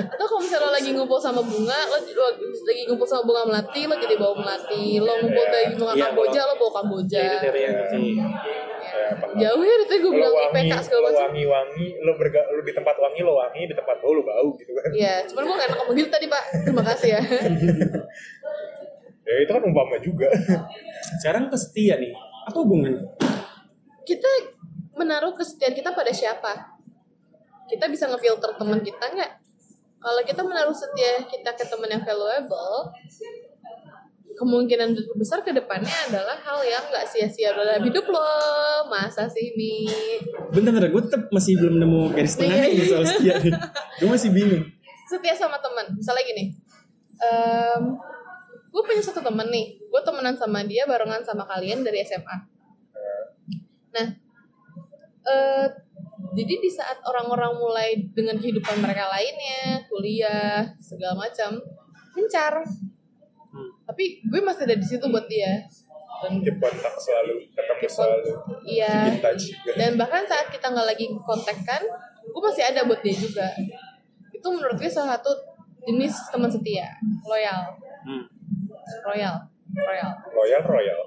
Atau kalau misalnya lo lagi ngumpul sama bunga, lo, lo lagi ngumpul sama bunga melati, lo jadi bawa melati. Lo ngumpul Iya. dari bunga Iya, Kamboja, lo bawa Kamboja. Ya, itu teori yang ngerti. Ya, paham. Jauh ya, itu gue bilang wangi IPK segala macam. wangi-wangi lo berga lo di tempat wangi lo wangi di tempat bau lo bau gitu kan Iya, cuman gue gak enak ngomong gitu tadi, Pak. Terima kasih ya. ya itu kan umpama juga Sekarang kesetia nih. Apa hubungannya? Kita menaruh kesetiaan kita pada siapa? Kita bisa ngefilter teman kita nggak? Kalau kita menaruh setia kita ke teman yang valuable, kemungkinan besar ke depannya adalah hal yang nggak sia-sia dalam hidup lo. Masa sih, Mi? Bentar, bentar. Gue tetap masih belum nemu garis tengah Iya. nih soal setia. Gue masih bingung. Setia sama teman. Misalnya gini, em, gue punya satu temen nih, gue temenan sama dia barengan sama kalian dari SMA. Nah, eh, jadi di saat orang-orang mulai dengan kehidupan mereka lainnya, kuliah, segala macam, mencar. Tapi gue masih ada di situ buat dia. Dan keep kontak selalu ketemu Keep selalu iya. Dan bahkan saat kita nggak lagi kontak kan, gue masih ada buat dia juga. Itu menurut gue salah satu jenis teman setia, loyal, Hmm. royal, royal. loyal royal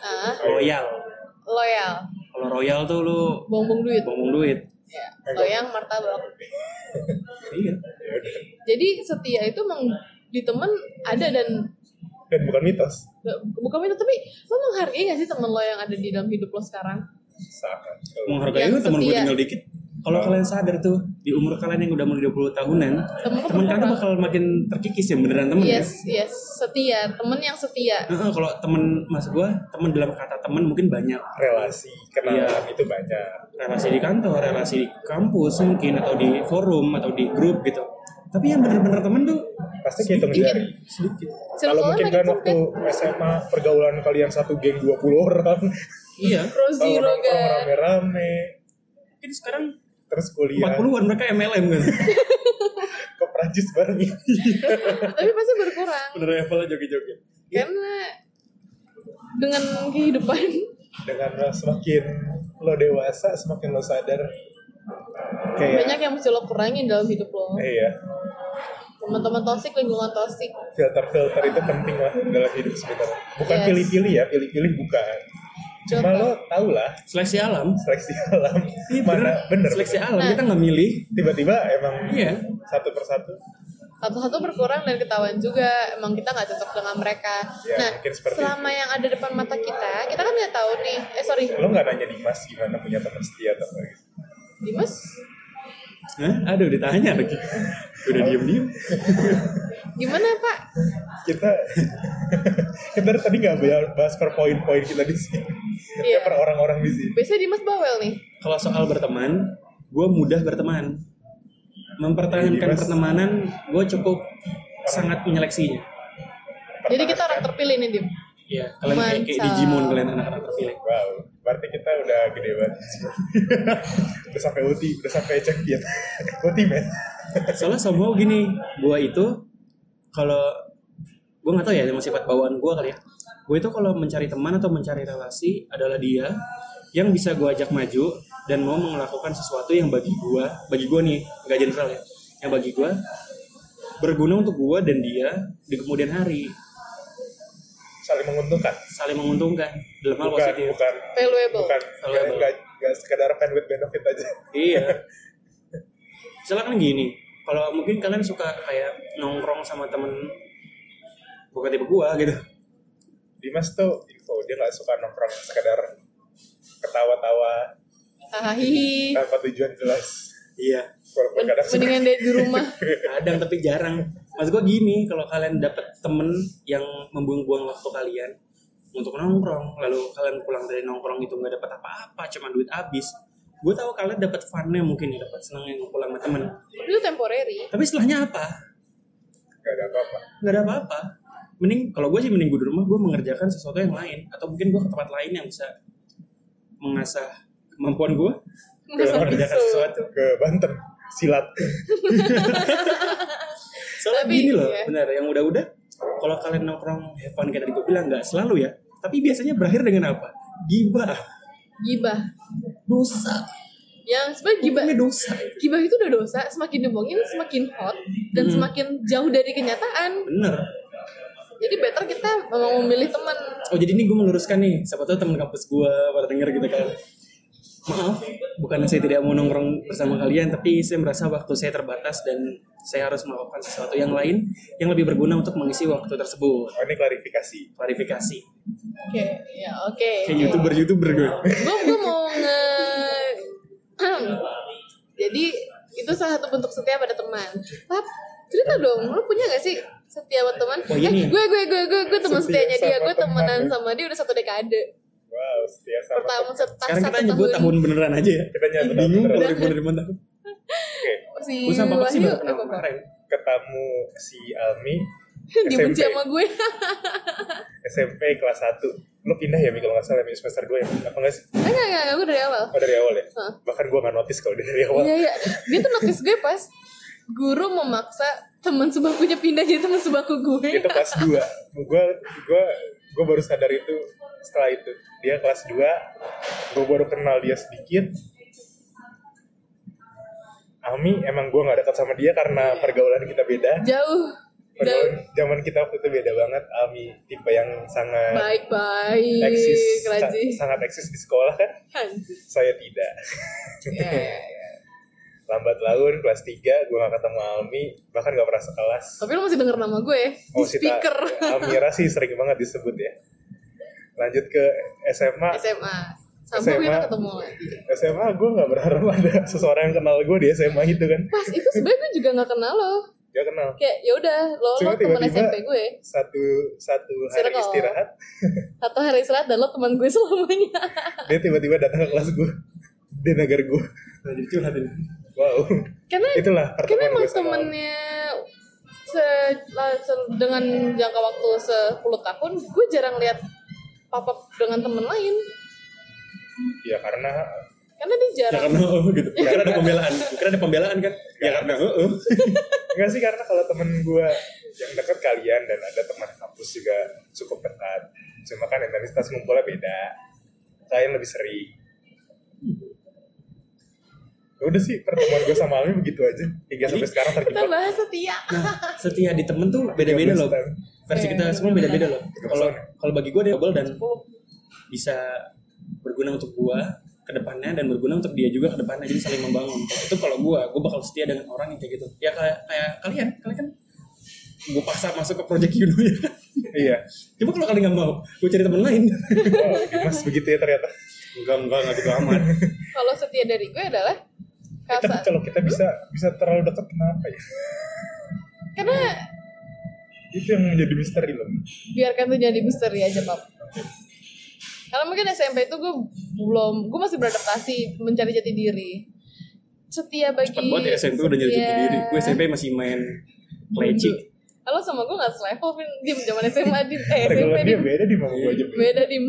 Ah, Royal. Loyal, Kalau royal tuh lu bongbong duit. bongbong duit. Ya, loyang martabak. Iya. ya Jadi setia itu emang di temen ada dan dan bukan mitos bukan itu tapi lo menghargai gak sih temen lo yang ada di dalam hidup lo sekarang? sangat Menghargai Yang lu temen gue tinggal dikit. Kalau kalian sadar tuh di umur kalian yang udah mulai 20 tahunan, Temen lo teman kalian tuh bakal makin terkikis ya beneran temen ya. Yes, yes, setia, temen yang setia. Heeh, kalau temen mas gue, temen dalam kata temen mungkin banyak. relasi kenalan Iya. itu banyak relasi di kantor, relasi di kampus mungkin atau di forum atau di grup gitu. Tapi yang bener-bener temen tuh pasti hitung sedikit. jari sedikit. kalau mungkin kan waktu sempit. SMA pergaulan kalian satu geng 20 orang Iya. Pro kalau zero kan. rame-rame Mungkin sekarang terus kuliah 40-an mereka MLM kan. ke Prancis bareng Tapi pasti berkurang Bener levelnya joget-joget. karena dengan kehidupan dengan lo semakin lo dewasa semakin lo sadar kayak banyak yang mesti lo kurangin dalam hidup lo. iya Teman-teman tosik, lingkungan tosik. filter-filter itu penting lah dalam hidup sebenarnya bukan Yes. pilih-pilih ya pilih-pilih bukan Coba. lo tau lah Seleksi alam. seleksi alam Iya, mana bener Seleksi bener. alam Nah. kita nggak milih. tiba-tiba emang Iya. satu persatu satu-satu berkurang dan ketahuan juga emang kita nggak cocok dengan mereka Ya, nah selama yang ada depan mata kita kita kan nggak tahu nih eh sorry lo nggak nanya Dimas gimana punya teman setia atau apa gitu Dimas Hah? Aduh ditanya lagi Udah diem-diem gimana pak kita kita dari tadi nggak bahas- bahas per poin-poin kita di sini Iya. ya per orang-orang di sini. Biasanya Dimas bawel nih. Kalau soal berteman Gue mudah berteman. Mempertahankan Jadi, Mas- pertemanan Gue cukup sangat menyeleksinya. Jadi kita orang terpilih nih Dim. Iya, kalian kayak, kayak. Digimon kalian anak-anak terpilih. Wow berarti kita udah gede banget. Udah sampai ulti udah sampai champion. Ultimate Soalnya somehow gini, gua itu kalau gue nggak tahu ya emang sifat bawaan gue kali ya. Gue itu kalau mencari teman atau mencari relasi adalah dia yang bisa gue ajak maju dan mau melakukan sesuatu yang bagi gue, bagi gue nih nggak general ya, yang bagi gue berguna untuk gue dan dia di kemudian hari saling menguntungkan saling menguntungkan dalam hal bukan positif. bukan valuable bukan Valuable. nggak nggak sekedar fan with benefit aja Iya. Misalnya kan gini, kalau mungkin kalian suka kayak nongkrong sama temen bukan tipe gua gitu. Dimas tuh info dia nggak suka nongkrong sekedar ketawa-tawa hahihi tanpa tujuan jelas Iya. walaupun kadang suka mendingan dia di rumah Kadang tapi jarang. Mas gua gini, kalau kalian dapet temen yang membuang-buang waktu kalian untuk nongkrong, lalu kalian pulang dari nongkrong itu nggak dapat apa-apa, cuma duit habis. Gue tahu kalian dapat funnya mungkin ya, dapat senangnya ngumpul sama temen. itu temporary Tapi setelahnya apa? nggak ada apa-apa nggak ada apa-apa mending kalau gue sih mending gue di rumah gue mengerjakan sesuatu yang lain. Atau mungkin gue ke tempat lain yang bisa mengasah kemampuan gue Masa mengerjakan bisu. sesuatu. Ke Banten silat. Soalnya Tapi, gini loh iya. benar yang udah-udah kalau kalian nongkrong have fun kayak tadi gue bilang nggak selalu ya. Tapi biasanya berakhir dengan apa? Gibah. Gibah. Dosa. Yang sebenarnya gibah dosa gibah itu udah dosa semakin diomongin semakin hot dan Hmm. semakin jauh dari kenyataan. Bener jadi better kita memang memilih teman. Oh jadi ini gue meluruskan nih. Siapa tahu temen kampus gue pada denger gitu kan. Maaf bukan saya tidak mau nongkrong bersama kalian tapi saya merasa waktu saya terbatas dan saya harus melakukan sesuatu yang lain yang lebih berguna untuk mengisi waktu tersebut. Oh, ini klarifikasi. Klarifikasi. Oke ya oke. Kayak youtuber youtuber gue. Gue gue mau nge jadi itu salah satu bentuk setia pada teman. Pap, cerita dong. Lu punya gak sih setia sama teman. Oh, iya eh, gue gue gue gue gue teman Setia setianya dia. gue temenan teman. sama dia udah satu dekade. Wow setia sama pertama teman. sekarang satu kita nyebut tahun. beneran aja ya. Kita nyata bingung kalau ribuan ribuan tahun. Oke. Si gue sama papa sih baru kenal kemarin ketemu si Almi dia benci SMP sama gue. SMP kelas 1 lo pindah ya Mi kalau nggak salah Mi semester 2 ya apa nggak sih? Enggak enggak enggak gue dari awal. Oh dari awal ya? Bahkan gue nggak notice kalau dari awal. iya iya. Dia tuh notice gue pas guru memaksa teman sebakunya pindah jadi teman sebaku gue. Itu kelas 2 gue gue gue baru sadar itu setelah itu. Dia kelas 2 gue baru kenal dia sedikit. Ami emang gue gak dekat sama dia karena pergaulan kita beda? Jauh. Jauh. pergaulan zaman kita waktu itu beda banget. Ami tipe yang sangat baik baik eksis sa- sangat eksis di sekolah kan? Anjir. saya tidak. Ya, ya, ya. Lambat laun kelas 3 gue gak ketemu Almi bahkan gak pernah sekelas Tapi lu masih denger nama gue Oh, di speaker Ta- Almira sih sering banget disebut ya. Lanjut ke SMA. SMA. Sampai SMA. kita ketemu lagi. SMA gue nggak berharap ada seseorang yang kenal gue di SMA itu kan. Pas itu sebenarnya gue juga gak kenal lo. Gak kenal. Kayak ya udah lo Cuma lo teman tiba-tiba- SMP gue. Satu satu hari Circle. istirahat, Atau hari istirahat dan lo teman gue selamanya. dia tiba-tiba datang ke kelas gue. Dia negar gue. nah, jadi curhat ini Wow. Karena Itulah karena emang temennya se, se- dengan jangka waktu 10 tahun gue jarang lihat papa dengan temen lain Ya karena karena dia ya jarang karena oh gitu karena ada pembelaan karena ada pembelaan kan ya karena oh, oh. enggak sih karena kalau temen gue yang dekat kalian dan ada teman kampus juga cukup dekat. Cuma kan intensitas ngumpulnya beda. Kalian lebih sering. Ya Udah sih pertemuan gue sama Almi begitu aja. Hingga sampai sekarang kita terjebak. bahas setia Nah, setia di temen tuh beda-beda 13 loh. Versi kita semua beda-beda loh. Kalau tahun. kalau bagi gue dia double dan bisa berguna untuk gua ke depannya dan berguna untuk dia juga ke depannya jadi saling membangun. Itu kalau gua, gua bakal setia dengan orang yang kayak gitu. Ya kayak kayak kalian, kalian kan gue paksa masuk ke project Yuno ya Iya. coba kalau kalian nggak mau gue cari temen lain Oh, Mas begitu ya ternyata. enggak enggak enggak gitu amat kalau setia dari gue adalah Eh, tapi kasa kalau kita bisa bisa terlalu dekat kenapa ya? karena Itu yang menjadi misteri loh. biarkan itu jadi misteri aja pap karena mungkin SMP itu gue belum gue masih beradaptasi mencari jati diri. Setia bagi cepet banget ya SMP udah nyari jati diri. Gue SMP masih main leci Halo sama gue gak selevel Vin. Dim zaman SMA Dim Eh SMP Dim beda di mama gue aja. Beda Dim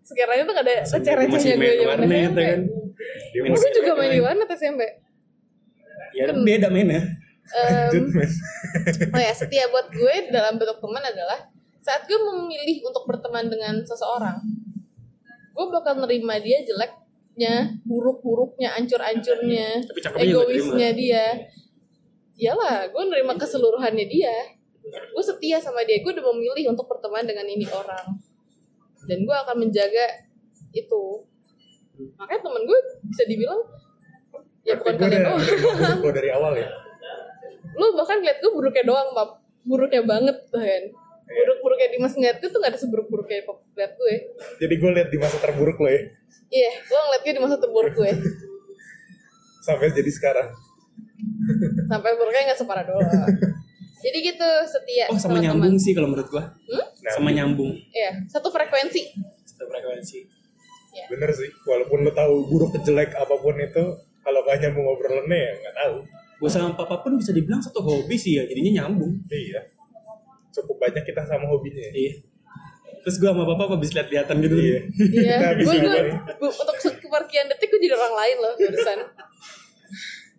Sekiranya tuh gak ada receh-recehnya gue main warnet kan Gue juga main di warnet SMP ya beda mainnya. Men. Oh ya setia buat gue dalam bentuk teman adalah Saat gue memilih untuk berteman dengan seseorang Gue bakal nerima dia jeleknya Buruk-buruknya, ancur-ancurnya Egoisnya dia. Iyalah, gue nerima keseluruhannya dia. Gue setia sama dia Gue udah memilih untuk berteman dengan ini orang. Dan gue akan menjaga itu Makanya temen gue bisa dibilang Ya bukan kalian doang. gue dari awal ya. lu bahkan liat gue buruknya doang pap buruknya banget bahkan. Buruk-buruknya Dimas ngeliat gue tuh gak ada seburuk-buruknya pap liat gue. Jadi gue lihat di masa terburuk lo ya. iya gue ngeliat gue di masa terburuk gue. Sampai jadi sekarang. sampai buruknya gak separah doang. Jadi gitu setia oh sama nyambung sih kalau menurut gue hmm? sama nyambung. Iya satu frekuensi. Satu frekuensi Bener sih. Walaupun lo tahu buruk jelek apa pun itu, kalau gak nyambung ngobrolannya ya nggak tahu. gue sama papa pun bisa dibilang satu hobi sih ya jadinya nyambung Iya. Cukup banyak kita sama hobinya. ya. iya terus gue sama papa habis lihat-lihatan gitu Iya. iya gue gue untuk seperkian detik gue jadi orang lain loh barusan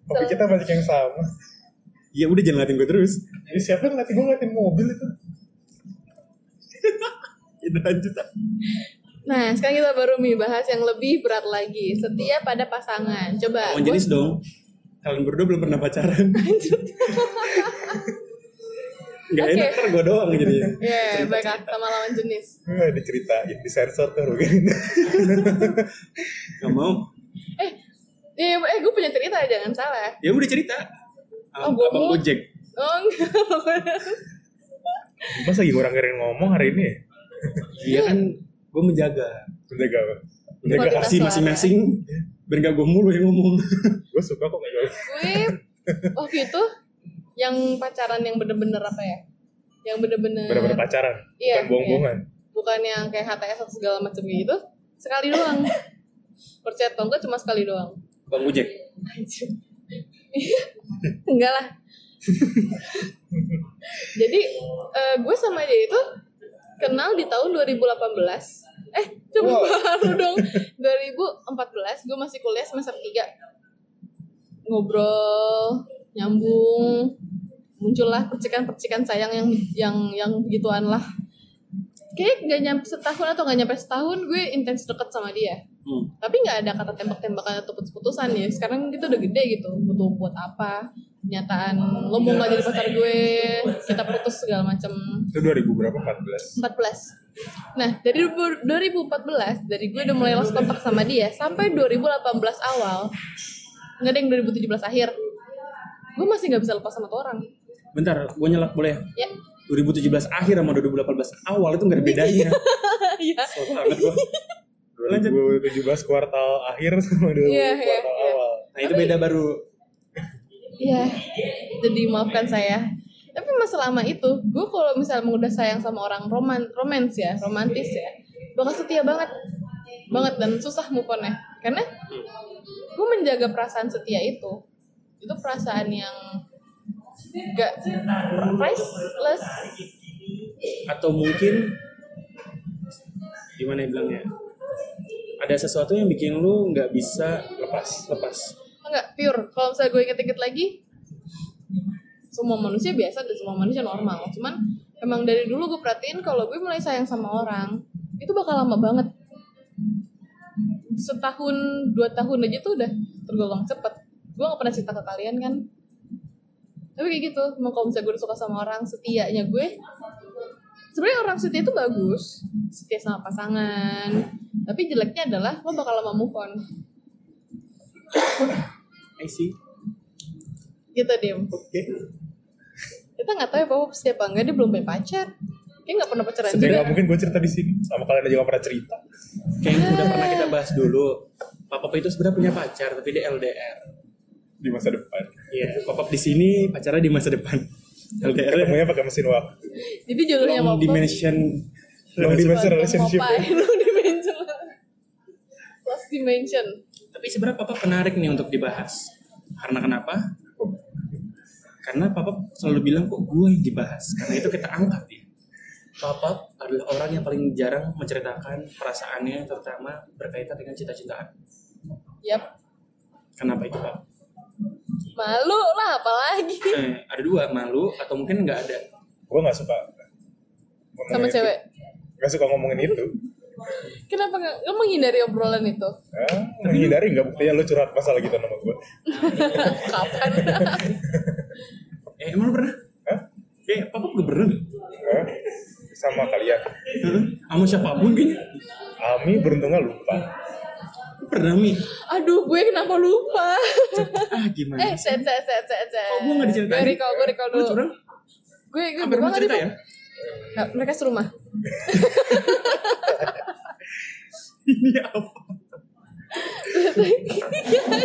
Hobi kita banyak yang sama. ya udah jangan ngeliatin gue terus Ini siapa yang ngeliatin gue ngeliatin mobil itu? itu lanjut ah. Nah sekarang kita baru nih bahas yang lebih berat lagi setia pada pasangan. Coba lawan jenis dong. Kalian berdua belum pernah pacaran. Gak Oke. enak ntar gue doang jadinya. Iya, baiklah sama lawan jenis. Gue diceritain, disensor tuh. Gak mau. Eh, eh, eh gue punya cerita jangan salah. ya udah cerita. Oh, Am- gua abang gojek. Oh enggak. Mas lagi ngurang ngomong hari ini? Ya? iya kan gue menjaga Menjaga apa? menjaga porsi suara. masing-masing biar gak gue mulu yang ngomong Gue suka kok ngejaga. gue waktu itu yang pacaran yang bener-bener apa ya? Yang bener-bener Bener-bener pacaran, Iya, bukan buang-buangan. bukan yang kayak HTS atau segala macam gitu. Sekali doang. Percaya atau enggak cuma sekali doang. gojek Anjir. enggak lah. Jadi eh, gue sama dia itu kenal di tahun 2018. Eh, coba Wow. baru dong. 2014 gue masih kuliah semester 3. Ngobrol, nyambung, muncullah percikan-percikan sayang yang yang yang begituan lah. Kayak gak nyampe setahun atau gak nyampe setahun gue intens deket sama dia hmm. tapi nggak ada kata tembak-tembakan atau putus-putusan ya sekarang kita udah gede gitu butuh buat apa kenyataan lo mau nggak jadi pacar gue kita putus segala macam Itu 2000 berapa? 14. 14 nah dari 2014 dari gue udah mulai lost kontak sama dia sampai 2018 awal. Nggak ada yang 2017 akhir. Gue masih nggak bisa lepas sama tuh orang. Bentar gue nyelak boleh ya? 2017 akhir sama 2018 awal itu gak ada bedanya. Iya. Soal banget gue Lanjut. 2017 kuartal akhir sama 2000 Iya, iya, kuartal iya. awal. nah itu beda baru. Iya, jadi maafkan saya. Tapi mas selama itu, gue kalau misalnya udah sayang sama orang roman, romans ya, romantis ya, bakal setia banget, banget dan susah move on Karena gue menjaga perasaan setia itu, itu perasaan yang gak priceless. atau mungkin gimana ya bilangnya? Ada sesuatu yang bikin lu nggak bisa lepas lepas. Enggak, pure. Kalau misalnya gue inget-inget lagi, semua manusia biasa dan semua manusia normal. Cuman emang dari dulu gue perhatiin kalau gue mulai sayang sama orang, itu bakal lama banget. Setahun, dua tahun aja tuh udah tergolong cepet. Gue gak pernah cerita ke kalian kan. Tapi kayak gitu, emang kalau misalnya gue udah suka sama orang, setianya gue, sebenarnya orang setia itu bagus. Setia sama pasangan. Tapi jeleknya adalah lo bakal lama move on. I see Gitu, Dim. Oke. Kita nggak tahu ya papa setia apa enggak dia belum punya pacar dia nggak pernah pacaran Sedih juga nggak mungkin gue cerita di sini sama kalian aja gak pernah cerita. Kayak yang udah pernah kita bahas dulu. Papa itu sebenarnya punya pacar tapi dia LDR. di masa depan. Iya, papa di sini pacarnya di masa depan. LDR Ketemunya pakai mesin waktu. jadi judulnya long papa dimension Long dimension relationship. Papa, long dimension lost dimension Tapi sebenarnya papa menarik nih untuk dibahas. Karena kenapa? Karena papa selalu bilang kok gue yang dibahas. Karena itu kita angkat ya. Papa adalah orang yang paling jarang menceritakan perasaannya terutama berkaitan dengan cita-citaan. yap Kenapa itu pak? malu lah apalagi Eh, ada dua malu atau mungkin nggak ada. Gue gak suka. sama itu. cewek Gak suka ngomongin itu. Kenapa nggak lo menghindari obrolan itu Hah? menghindari nggak buktinya lo curhat masalah gitu sama gue. kapan Eh emang lu pernah? Hah? Eh papa udah pernah nggak? Hah? Sama kalian. Sama siapa pun kayaknya. Ami beruntungnya lupa. Lu pernah mi? aduh gue kenapa lupa Ah gimana? eh set set set set set Kok gue nggak diceritain? gue recall gue recall Lu dulu curang? gue gue Hampir gue mau nggak cerita ya? Nggak, mereka serumah Ini apa?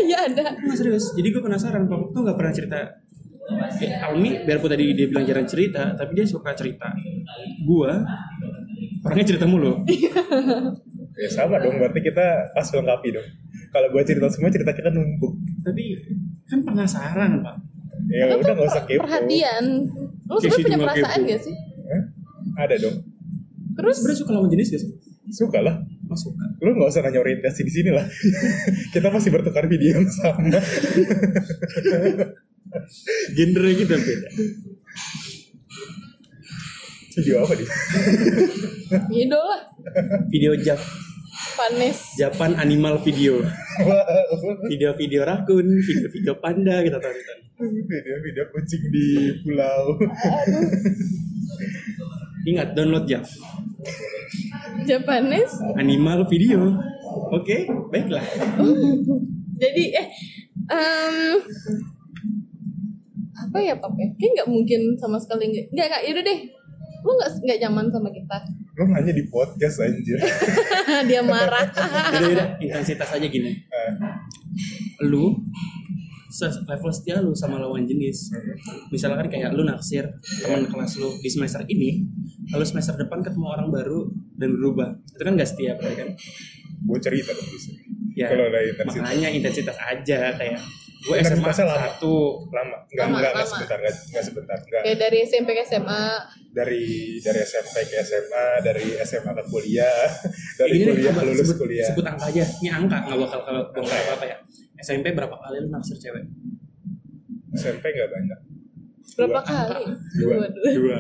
ya ada Nggak serius. Jadi gue penasaran. Papa tuh nggak pernah cerita. Eh, Almi biarpun tadi dia bilang jarang cerita, tapi dia suka cerita. Gua orangnya cerita mulu. Ya sama dong, berarti kita pas lengkapi dong. Kalau gue cerita semua, cerita kita numpuk. tapi kan penasaran pak. Ya Itu udah tuh gak usah kepo. perhatian lo sebenarnya punya perasaan kepo. gak sih Hah? Ada dong. terus Sebenarnya suka lawan jenis gak sih? Suka lah. Suka. Lu gak usah nanya orientasi di sini lah. kita masih bertukar video yang sama. Genre kita beda. Video apa nih? Ido lah Video Jap panes Japan animal video. Video-video rakun, video-video panda kita tonton. Video-video kucing di pulau. Ingat download Jap Japanes animal video. Oke, baiklah. jadi eh em, apa ya pap ya kayak nggak mungkin sama sekali nggak nggak nggak yaudah deh lu nggak nggak nyaman sama kita Lu nanya di podcast anjir. dia marah Udah, udah, intensitas aja gini. Eh, Lu level setia lu sama lawan jenis. Misalkan kayak lu naksir teman kelas lu di semester ini, lalu semester depan ketemu orang baru dan berubah. Itu kan gak setia berarti kan? gue cerita dong bisa. Ya, Kalau ada intensitas. makanya intensitas aja kayak gue SMA lama. satu Lama. Enggak, Lama, enggak, enggak lama. sebentar. Enggak, enggak sebentar. Enggak. kayak dari SMP ke SMA Dari dari SMP ke SMA, dari SMA ke kuliah, dari Ini nih, kuliah coba lulus sebut, kuliah. sebut angka aja. Ini angka nggak bakal kalau bongkar apa apa ya. SMP berapa kali lu naksir cewek? SMP enggak banyak. berapa Dua. kali Dua. dua dua Dua.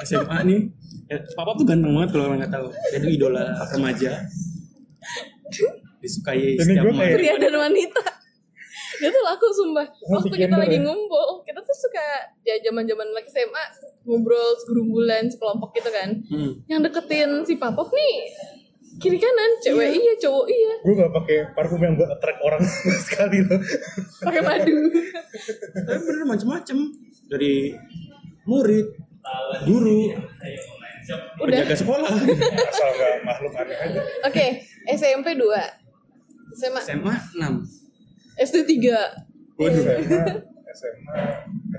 SMA nih, ya, papa tuh ganteng banget kalau orang nggak tahu. Dia tuh idola remaja. Disukai Ini setiap kayak- pria dan wanita dia tuh laku sumpah Oh, waktu kita lagi ya. ngumpul kita tuh suka ya zaman zaman lagi SMA ngobrol segerumbulan sekelompok gitu kan Hmm. yang deketin si papop nih kiri kanan cewek iya. cowok iya. Gue gak pakai parfum yang buat attract orang sekali loh. pakai madu. Tapi bener macem-macem. Dari murid, guru, udah. penjaga sekolah, Asal gak makhluk aneh aja. oke SMP 2 SMA SMA 6 SD 3 Waduh. SMA, SMA,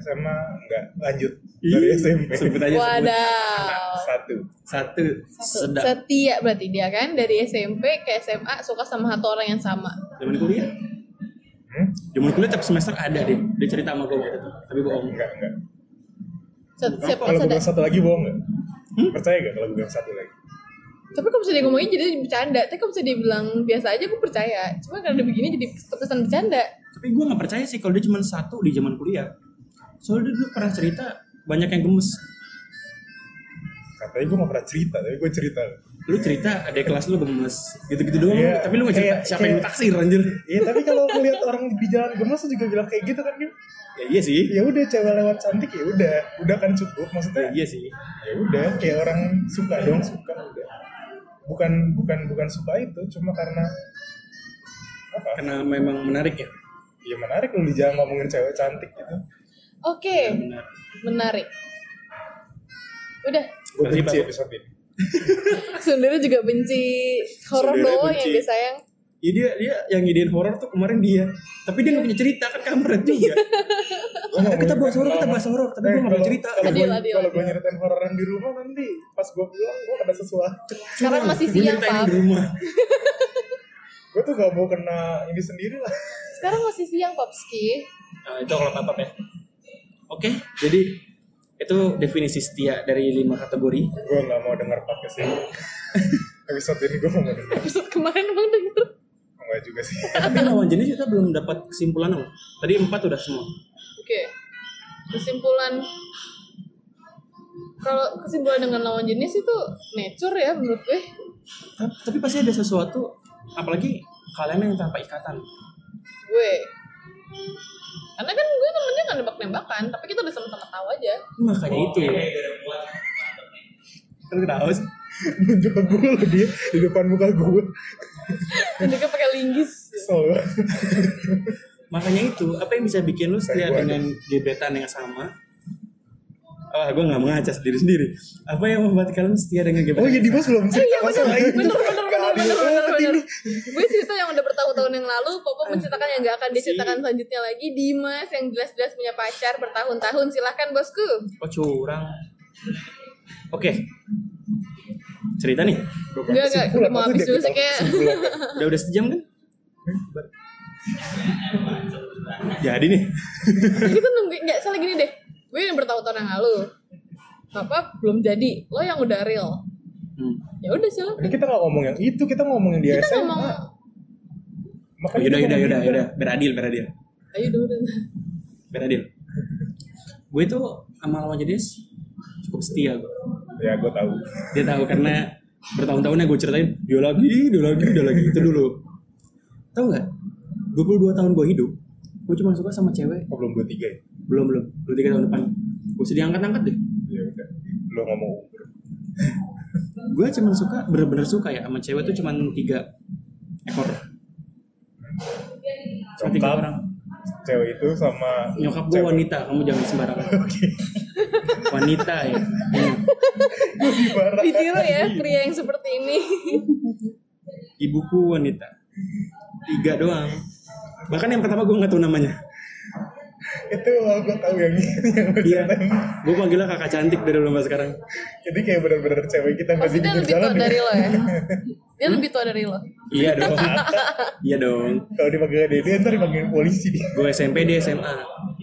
SMA enggak lanjut dari SMP. Sebut aja sebut. wadaw Satu. Satu sedap. setia berarti dia kan dari SMP ke SMA suka sama satu orang yang sama Zaman kuliah. Hmm? Zaman kuliah tiap semester ada deh. Dia cerita sama gue waktu itu. Tapi bohong. Enggak, enggak. Siapa Kalau gue bilang satu lagi bohong enggak? Hmm? Percaya gak kalau gue bilang satu lagi? tapi kalau bisa dia ngomongin jadi bercanda tapi kalau bisa dia bilang biasa aja gue percaya cuma karena dia begini jadi keputusan bercanda Tapi gue gak percaya sih kalau dia cuma satu di zaman kuliah. Soalnya dia dulu pernah cerita banyak yang gemes. Katanya gue gak pernah cerita, tapi gue cerita. Lu cerita ada kelas lu gemes. Gitu-gitu doang. Iya, tapi lu gak cerita kayak- siapa yang kayak- taksir anjir. Iya, tapi kalau ngeliat orang di jalan gemes juga bilang kayak gitu kan dia. Ya iya sih. Ya udah cewek lewat cantik ya udah, udah kan cukup Ya, maksudnya. iya sih. Ya udah kayak orang suka dong suka udah. Bukan bukan bukan suka itu, cuma karena apa? Karena memang menarik ya. Ya menarik lu di jalan ngomongin cewek cantik gitu. Oke, benar menarik. Udah, Gue benci episode ini. sebenarnya juga benci horor doang yang disayang. Ya dia dia yang ngidein horor tuh kemarin dia. Tapi dia nggak punya cerita kan kampret juga. Kita, kita bahas horor, kita bahas horor, tapi gue nggak punya cerita. Kalau Adil, gue adil, kalau gue nyeritain horor yang di rumah nanti pas gue pulang gue ada sesuatu. Sekarang masih siang, Pak. di rumah. Gue tuh gak mau kena ini sendiri lah. Sekarang masih siang, Papski. Nah, itu kalau apa ya. Oke, jadi itu definisi setia dari lima kategori. Gue gak mau denger podcast ini. episode ini gue mau denger. Episode kemarin bang denger. Enggak juga sih. Tapi lawan jenis kita belum dapat kesimpulan loh. Tadi empat udah semua. Oke. Kesimpulan kalau kesimpulan dengan lawan jenis itu nature ya menurut gue. Tapi, tapi pasti ada sesuatu, apalagi kalian yang tanpa ikatan. Gue. Karena kan gue temennya gak nembak-nembakan, tapi kita udah sama-sama tahu aja. Makanya itu. Kan ketawa sih. Nunjuk ke gue loh dia di depan muka gue. Dan dia kan pakai linggis. Banget. Makanya itu, apa yang bisa bikin lu setia dengan gebetan yang sama? Ah, gue gak mengacas diri sendiri. Apa yang membuat kalian setia dengan gebetan? Oh iya Dimas belum cerita Iya bener, masalah itu. bener, bener, bener, Gak bener, bener, bener. Gue cerita yang udah bertahun-tahun yang lalu, Popo menceritakan yang gak akan diceritakan selanjutnya lagi. Dimas yang jelas-jelas punya pacar bertahun-tahun, silahkan bosku. Oh curang. Oke. Cerita nih. Enggak, kesimpulan, udah mau habis dulu sih kayak. Udah udah sejam kan? Jadi nih. Nah, kita nungguin, nggak salah gini deh. Gue yang bertahun-tahun yang lalu. Papa belum jadi, lo yang udah real. Hmm. Ya udah silakan. Ini kita gak ngomong yang itu, kita ngomong yang di Kita SMA. ngomong, Makanya Yaudah, yaudah, yaudah, yaudah. Beradil, beradil. ayo dulu. deh. Beradil. Gue tuh sama lawan jenis cukup setia gue. Ya gue tahu. Dia tahu karena bertahun-tahun ya gue ceritain dia lagi, dia lagi, dia lagi itu dulu. Tahu nggak? 22 tahun gue hidup, gue cuma suka sama cewek. Oh belum 23 ya? Belum belum, belum tiga tahun depan. Gue sedih angkat-angkat deh. Ya udah. Lo ngomong umur. Gue cuma suka, bener-bener suka ya sama cewek tuh cuma tiga ekor. Cuma tiga orang. cewek itu sama Nyokap gue wanita, kamu jangan sembarangan. wanita ya. Iya. Ibarat. Ditiru ya pria yang seperti ini. Ibuku wanita. Tiga doang. Bahkan yang pertama gue nggak tahu namanya. Itu oh, gue tahu yang yang lo Iya. Gue panggilnya kakak cantik dari dulu sampai sekarang. Jadi kayak bener-bener cewek kita di Pasti dia lebih jalan tua ya. dari lo ya. Dia lebih tua dari lo. Iya dong. iya dong. Kalau dipanggil Dede ntar dipanggil polisi dia. Gue SMP dia SMA.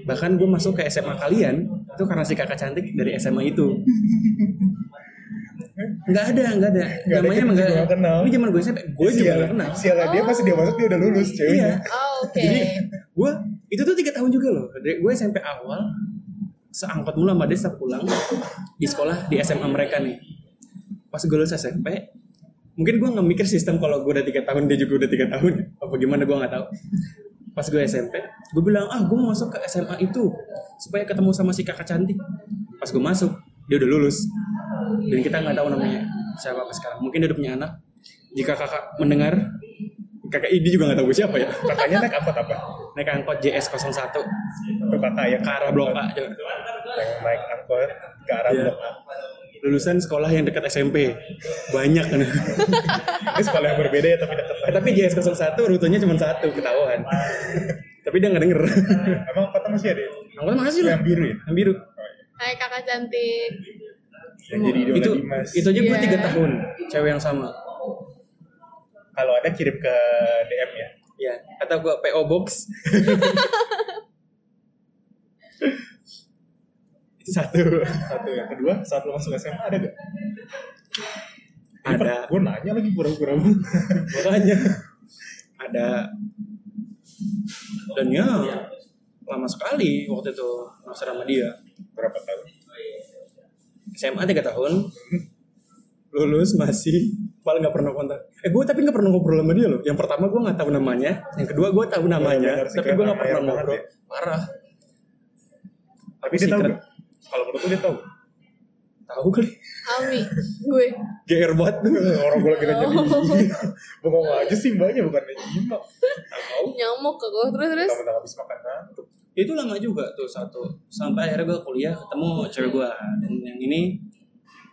Bahkan gue masuk ke SMA kalian itu karena si kakak cantik dari SMA itu. Nggak ada, nggak ada. Ada, Namanya emang nggak juga nggak kenal. Ini zaman gue SMP, gue juga Sial- nggak kenal. Sialan dia pasti dia masuk dia udah lulus Iya. ceweknya. Oh, oke. Jadi gue itu tuh tiga tahun juga loh. Gue SMP awal seangkot mulu sama setiap pulang di sekolah di SMA mereka nih. Pas gue lulus SMP, mungkin gue nggak mikir sistem kalau gue udah tiga tahun dia juga udah tiga tahun apa gimana gue nggak tahu. Pas gue SMP, gue bilang ah gue mau masuk ke SMA itu supaya ketemu sama si kakak cantik. Pas gue masuk, dia udah lulus dan kita nggak tahu namanya siapa apa sekarang. Mungkin dia udah punya anak. Jika kakak mendengar, kakak ini juga nggak tahu gue siapa ya. Kakaknya naik angkot apa? naik angkot JS01 Itu kakak yang ke arah blok A yang naik angkot ke arah Iya. blok A. lulusan sekolah yang dekat SMP banyak kan Ini sekolah yang berbeda ya tapi dekat Eh, tapi JS01 rutenya cuma satu ketahuan tapi dia nggak denger Emang angkotnya masih ada ya? angkot masih lah Yang biru ya? yang biru Hai kakak cantik. Yang jadi idola itu Dimas. itu aja gue Iya. tiga tahun cewek yang sama Kalau ada kirim ke DM ya. ya atau gue PO box itu satu Satu yang kedua saat lo masuk SMA ada gak? ada Gue nanya lagi pura-pura. makanya ada dan ya lama sekali waktu itu naksir sama dia Berapa tahun? SMA 3 tahun lulus masih malah nggak pernah kontak eh gue tapi nggak pernah ngobrol sama dia loh yang pertama gue nggak tahu namanya yang kedua gue tahu namanya benar sih, tapi gue nggak pernah ngobrol ya. parah Tapi dia tahu? Kalau menurut gue dia tahu. tahu kali Almi, gue. GR banget tuh Orang gue lagi nanya Oh. Bengong aja sih mbaknya bukan nyimak. Tahu. Nyamuk ke gue terus terus. Tahu habis makan ngantuk. itu lama juga tuh satu sampai akhirnya gue kuliah ketemu cewek gue dan yang ini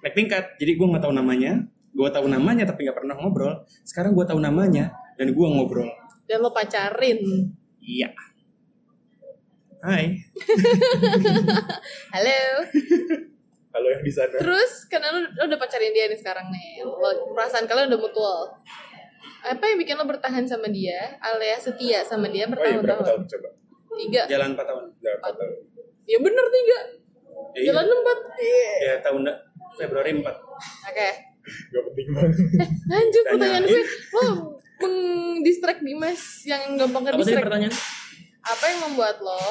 naik tingkat jadi gue nggak tahu namanya gue tahu namanya tapi nggak pernah ngobrol sekarang gue tahu namanya dan gue ngobrol Dan lo pacarin. iya hai Halo. Kalau yang di sana. Terus karena lo, lo udah pacarin dia nih sekarang nih. Lo, perasaan kalian udah mutual. Apa yang bikin lo bertahan sama dia alias setia sama dia Oh iya berapa bertahun-tahun? tahun coba? Tiga. jalan 4 tahun Jangan empat tahun. Ya bener tiga. Iya. Jalan empat. Iya. ya tahun Februari 4 Oke. Gak penting banget. Lanjut Tanya. pertanyaan gue. Lo mengdistract Dimas yang gampang apa tadi ke-distract. pertanyaan Apa yang membuat lo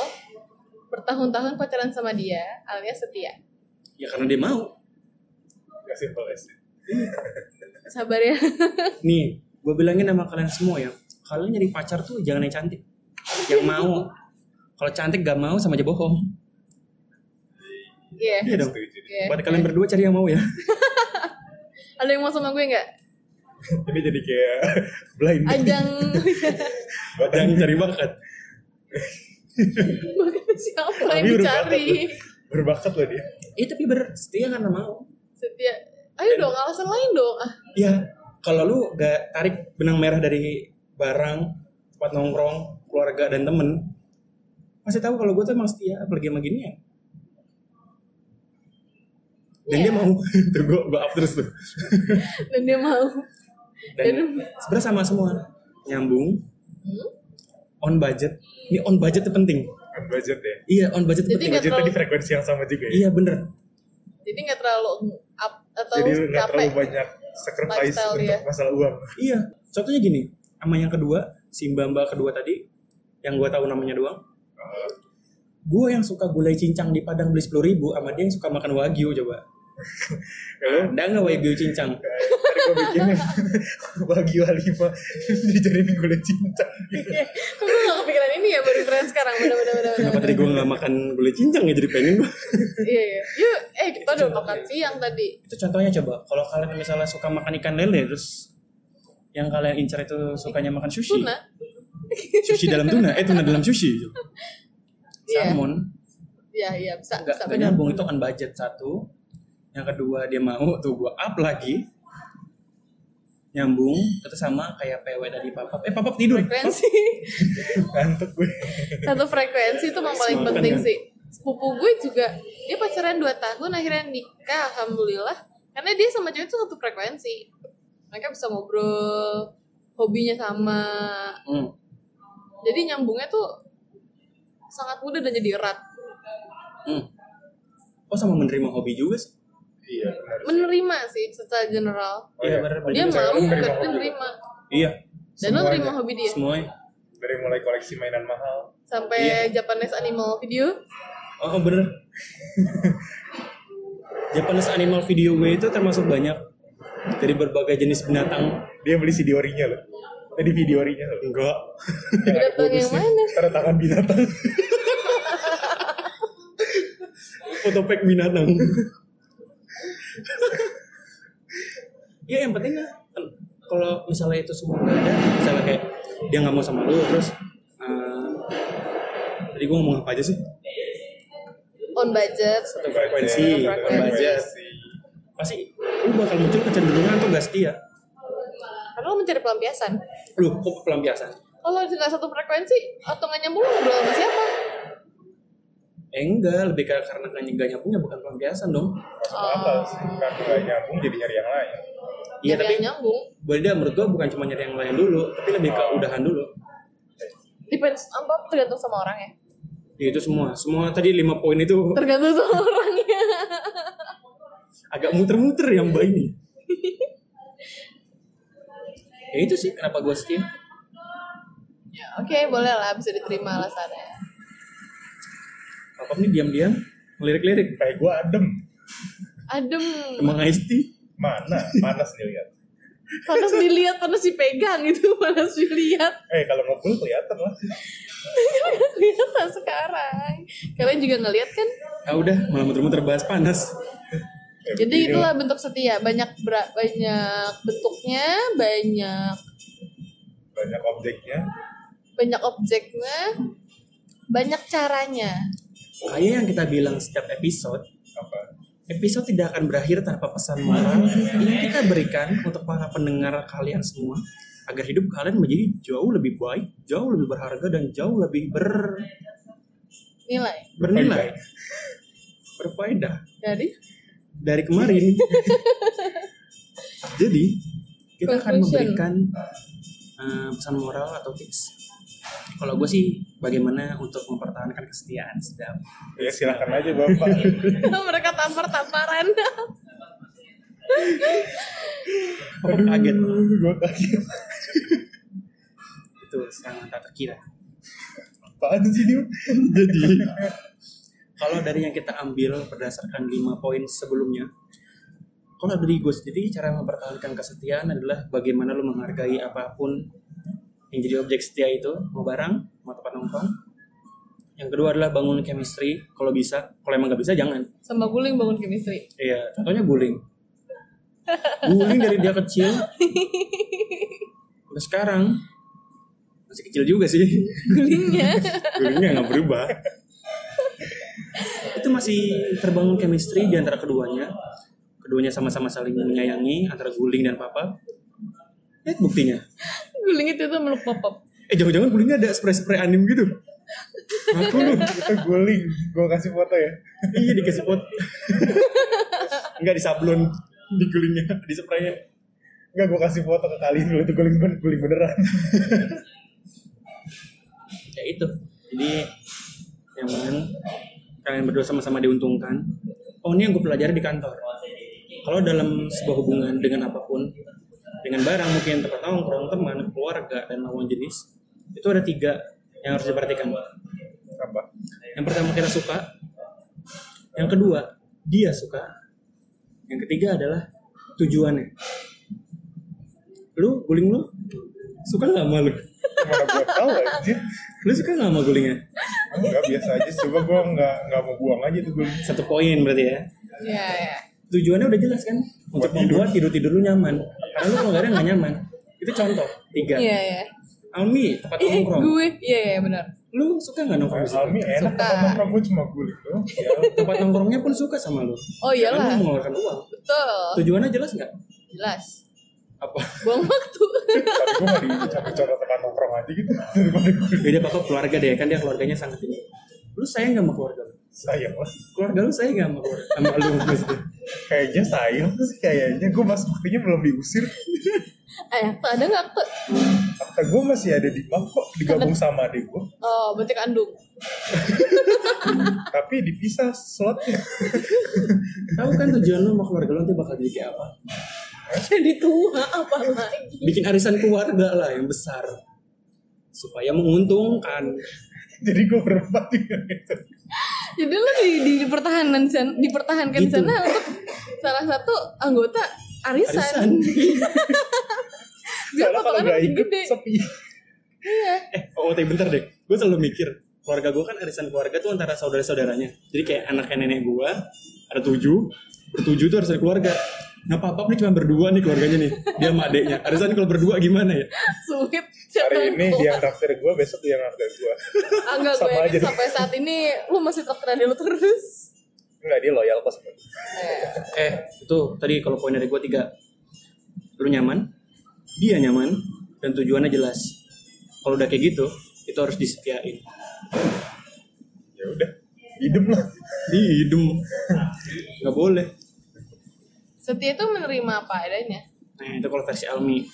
bertahun-tahun pacaran sama dia alias setia? ya karena dia mau Gak simple as it. Sabar ya. nih gue bilangin sama kalian semua ya kalian nyari pacar tuh jangan yang cantik yang mau kalau cantik gak mau sama aja bohong Iya. iya dong. Iya. buat kalian berdua cari yang mau ya Ada yang mau sama gue nggak? Ini jadi kayak blind. Ajang jangan cari bakat Bakat siapa yang Tapi berbakat dicari? loh. Berbakat loh dia. iya tapi bersetia karena mau Setia. Ayo dong, alasan lain dong. Ah, Iya, kalau lu gak tarik benang merah dari barang, tempat nongkrong, keluarga dan temen, pasti tahu kalau gue tuh emang setia, apalagi sama gini ya. Dan Iya. dia mau, tuh gue gue up terus tuh. dan dia mau. Dan sebenarnya sama semua, nyambung, Hmm? on budget. Ini on budget tuh penting. Kan budget ya. Iya, on budget Jadi penting. di terlalu- frekuensi yang sama juga ya. Iya bener. Jadi nggak terlalu up atau Jadi nggak capek. terlalu banyak sacrifice Lifestyle untuk dia. masalah uang. Iya. Contohnya gini, sama yang kedua, si mbak mbak kedua tadi, yang gue tahu namanya doang. Gue yang suka gulai cincang di Padang beli sepuluh ribu, sama dia yang suka makan wagyu coba. Kalau Ada nggak wagyu cincang? tadi gue bikin bagi lima dijadiin gulai cinta. Kok gue gak kepikiran ini ya baru keren sekarang. Bener bener bener. Kenapa tadi gue nggak makan gulai cincang ya jadi pengen gue. Iya iya. Yuk, eh kita udah makan siang tadi. Itu contohnya coba. Kalau kalian misalnya suka makan ikan lele terus yang kalian incar itu sukanya makan sushi. Tuna. Sushi dalam tuna, eh tuna dalam sushi. Salmon. Iya iya bisa Enggak, bisa benar. nyambung itu kan budget satu. Yang kedua dia mau tuh gue up lagi. Nyambung itu sama kayak PW tadi papap. Eh papap tidur. Frekuensi. Ngantuk gue. Satu frekuensi itu yang paling Makan, penting kan? sih. Sepupu gue juga dia pacaran 2 tahun akhirnya nikah alhamdulillah karena dia sama cewek itu satu frekuensi. Mereka bisa ngobrol, hobinya sama. Hmm. Jadi nyambungnya tuh sangat mudah dan jadi erat. Hmm. Oh sama menerima hobi juga sih. Iya benar. sih. Menerima sih secara general. Oh, iya. bener, Dia mau menerima menerima. Iya, Dan lo nerima hobi dia semuanya. Dari mulai koleksi mainan mahal. sampai Japanese animal video. Oh, oh bener. Japanese animal video gue itu termasuk banyak dari berbagai jenis binatang. Dia beli CD orinya loh. Tadi video orinya loh. Enggak. Binatang yang mana? Tanda tangan binatang. Foto pack binatang. ya yang penting lah, kalau misalnya itu semua nggak ada, misalnya kayak dia nggak mau sama lu terus eh, tadi gue ngomong apa aja sih? On budget. Satu frekuensi, Frekuensi. on budget. Pasti lu bakal muncul kecenderungan tuh gak setia. Karena lo mencari pelampiasan. Lu kok pelampiasan? Kalau nggak satu frekuensi atau nggak nyambung lo ngobrol sama siapa? Eh enggak, lebih ke karena nggak nyambungnya bukan pelampiasan dong. Masuk akal sih. Karena nggak nyambung jadi nyari yang lain. Iya Nyari tapi nyambung. beda menurut gua bukan cuma nyari yang lain dulu, tapi lebih ke udahan dulu. Depends apa tergantung sama orang ya. Ya itu semua, semua tadi lima poin itu Tergantung sama orangnya. agak muter-muter yang mbak ini. ya itu sih kenapa gua setia. ya, Oke, boleh lah bisa diterima alasannya. Apa nih diam-diam ngelirik-lirik Kayak gue adem. Adem. emang Tea? Mana? Panas dilihat. Panas dilihat, panas dipegang itu, panas dilihat. Eh kalau ngobrol kelihatan lah. Kelihatan sekarang. Kalian juga ngeliat kan? Ah udah, malah muter-muter bahas panas. Jadi itulah lah. bentuk setia. Banyak banyak bentuknya, banyak banyak objeknya. banyak objeknya, banyak caranya. Kayak yang kita bilang setiap episode, apa? episode tidak akan berakhir tanpa pesan moral. Yang kita berikan untuk para pendengar kalian semua agar hidup kalian menjadi jauh lebih baik, jauh lebih berharga dan jauh lebih ber nilai. bernilai, berfaedah. Jadi dari kemarin. Jadi kita akan memberikan uh, pesan moral atau tips. Kalau gue sih bagaimana untuk mempertahankan kesetiaan sedap. ya silakan aja bapak mereka tampar-tamparan Aduh, kaget. gue kaget Itu sangat tak terkira. apaan sih dia Jadi kalau dari yang kita ambil berdasarkan lima poin sebelumnya, kalau dari gue sendiri cara mempertahankan kesetiaan adalah bagaimana lu menghargai apa pun yang jadi objek setia itu, mau barang, mau tempat nongkrong. Yang kedua adalah bangun chemistry, kalau bisa. Kalau emang nggak bisa jangan. sama guling bangun chemistry Iya, contohnya guling. Guling dari dia kecil sampai sekarang masih kecil juga sih. gulingnya Gulingnya nggak berubah. Itu masih terbangun chemistry di antara keduanya. Keduanya sama-sama saling menyayangi antara guling dan papa. Eh buktinya. guling itu tuh meluk pop Eh jangan-jangan gulingnya ada spray-spray anim gitu. Aku lu. itu guling gue kasih foto ya iya dikasih pot. Enggak di sablon di gulingnya, di spraynya. Enggak gue kasih foto ke kalian dulu itu guling ben- guling beneran ya itu jadi nyaman kalian berdua sama-sama diuntungkan. Oh ini yang gue pelajari di kantor. Kalau dalam sebuah hubungan dengan apa pun dengan barang mungkin tempat nongkrong teman keluarga dan lawan jenis itu ada tiga yang harus diperhatikan. Apa? Yang pertama kita suka. Yang kedua dia suka. Yang ketiga adalah tujuannya. Lu guling lu? Suka nggak sama lu mana gue tahu aja lu suka nggak sama gulingnya? Enggak biasa aja coba gue enggak enggak mau buang aja tuh guling satu poin berarti ya? Ya ya tujuannya udah jelas kan? Untuk Buat tidur. membuat tidur tidur lu nyaman. Karena lu kalau nggak ada nggak nyaman. Itu contoh tiga. Iya ya Almi tempat nongkrong. gue iya iya benar. Lu suka nggak nongkrong di? Almi enak Suka. tempat nongkrong gue cuma guling doang. Ya tempat nongkrongnya pun suka sama lu. Oh karena iyalah. lu mengeluarkan uang. Betul. Tujuannya jelas nggak? Jelas apa? Buang waktu. Tapi gue tempat nongkrong aja gitu. Beda papa keluarga deh kan dia keluarganya sangat ini. Lu sayang nggak sama keluarga lu? Sayang lah. Keluarga lu sayang nggak sama keluarga sama lu? Maksudnya kayaknya sayang sih kayaknya. Gue masuk buktinya belum diusir. Eh tuh ada nggak tuh akta gue masih ada di bank kok digabung sama adik gue oh berarti kandung. Tapi dipisah slotnya. Tahu kan tujuan lu sama keluarga lu nanti bakal jadi kayak apa jadi tua apa lagi? bikin arisan keluarga lah yang besar. Supaya menguntungkan. Jadi gue berempat juga gitu jadi lo di, di, di pertahanan san- dipertahankan di Gitu. sana untuk salah satu anggota arisan, arisan. Biar soalnya kalau potongannya makin ikut gede. Sepi iya. Eh oh tapi bentar deh. Gue selalu mikir keluarga gue kan arisan keluarga tuh antara saudara saudaranya jadi kayak anaknya nenek gue ada tujuh. Bertujuh tuh arisan keluarga nah papa nih cuma berdua nih keluarganya nih. Dia sama adeknya. Arisan kalau berdua gimana ya? Sulit hari ini dia traktir gue besok dia yang traktir gue ah, enggak gue aja. deh. sampai saat ini lu masih traktiran dia lu terus. Enggak dia loyal kok sama gue eh, eh itu tadi kalau poin dari gue tiga. Lu nyaman? Dia nyaman. Dan tujuannya jelas. Kalau udah kayak gitu itu harus disetiain. Ya udah hidup lah di hidung. Nggak boleh setia itu menerima apa adanya? Nah itu kalau versi Almi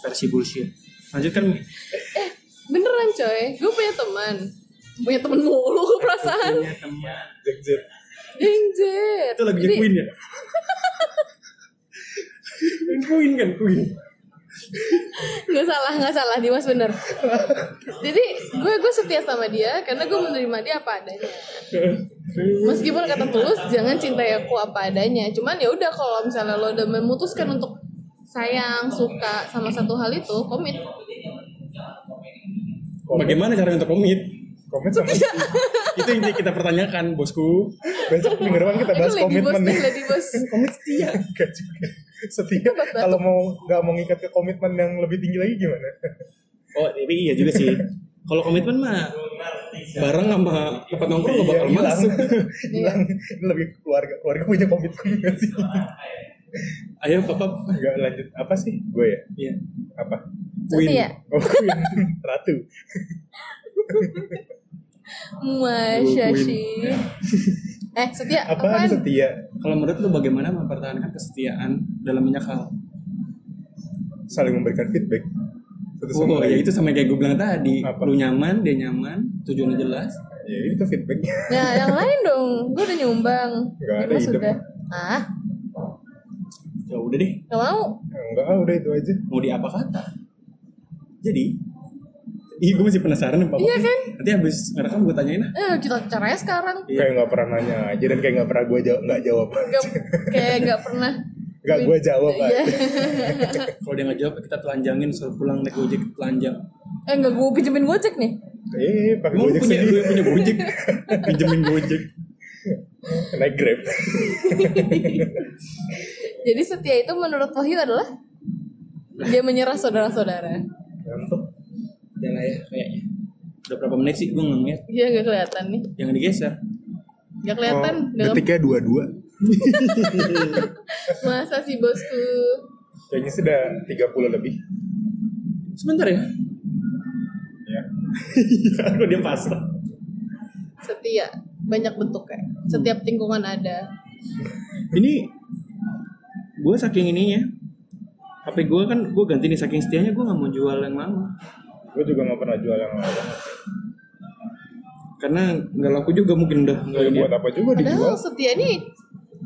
versi bullshit. Lanjutkan Mi. eh beneran coy. Gue punya teman. Punya temen mulu perasaan punya teman. Jack Danger. itu lagunya Jadi, Queen ya? Queen kan Queen nggak salah nggak salah Dimas bener. Jadi gue gue setia sama dia karena gue menerima dia apa adanya. Meskipun kata tulus jangan cintai aku apa adanya. Cuman ya udah kalau misalnya lo udah memutuskan untuk sayang suka sama satu hal itu komit. Bagaimana cara untuk komit? Komit sama itu yang kita pertanyakan bosku. Besok minggu depan kita bahas komitmen nih. bos komit setia. Enggak juga setia kalau mau nggak mau ngikat ke komitmen yang lebih tinggi lagi gimana? Oh tapi iya juga sih. Kalau komitmen mah bareng sama tempat nongkrong gak bakal Iya, hilang. Ini lebih ke keluarga keluarga punya komitmen nggak sih? Ayo papa. nggak lanjut. Apa sih? Gue ya? Iya. apa? Setia. oh Queen ratu. Masya Queen. sih. Eh, setia apaan apaan? setia Kalau menurut lu bagaimana mempertahankan kesetiaan dalam banyak hal? saling memberikan feedback satu sama Oh lain. ya itu sama kayak gue bilang tadi. Apa? Lu nyaman, dia nyaman, tujuannya jelas. ya itu feedbacknya Ya, yang lain dong. Gue udah nyumbang. Nggak ada hidup. Ah, Ya udah deh, gak mau. enggak ah, udah itu aja mau di apa kata? Jadi, Iya gue masih penasaran nih Papa. Iya kan? Nanti habis ngerekam gue tanyain. Eh, kita caranya sekarang. kayak nggak pernah nanya aja dan kayak nggak pernah gue jawab nggak jawab Gak, kayak gak pernah. nggak gue jawab Iya. aja Kalau dia nggak jawab kita telanjangin suruh pulang naik gojek telanjang. Eh, gak gue pinjemin gojek nih. eh pakai gojek punya sendiri yang punya gojek, pinjemin gojek. naik grab Jadi setia itu menurut Wahyu adalah dia menyerah saudara-saudara. Lah ya kayaknya. Udah berapa menit sih gue ngeliat. Iya gak kelihatan nih. Jangan digeser. Gak kelihatan Oh, dalam detiknya dua dua masa sih bosku. kayaknya sudah 30 lebih Sebentar ya. ya Kok dia pasrah. Setia banyak bentuk ya. Setiap lingkungan ada. Ini gue saking ininya HP gue kan gue ganti nih saking setianya gue nggak mau jual yang lama gue juga nggak pernah jual yang lama karena nggak laku juga mungkin udah nggak ya, ini. buat apa juga dijual Padahal setia ini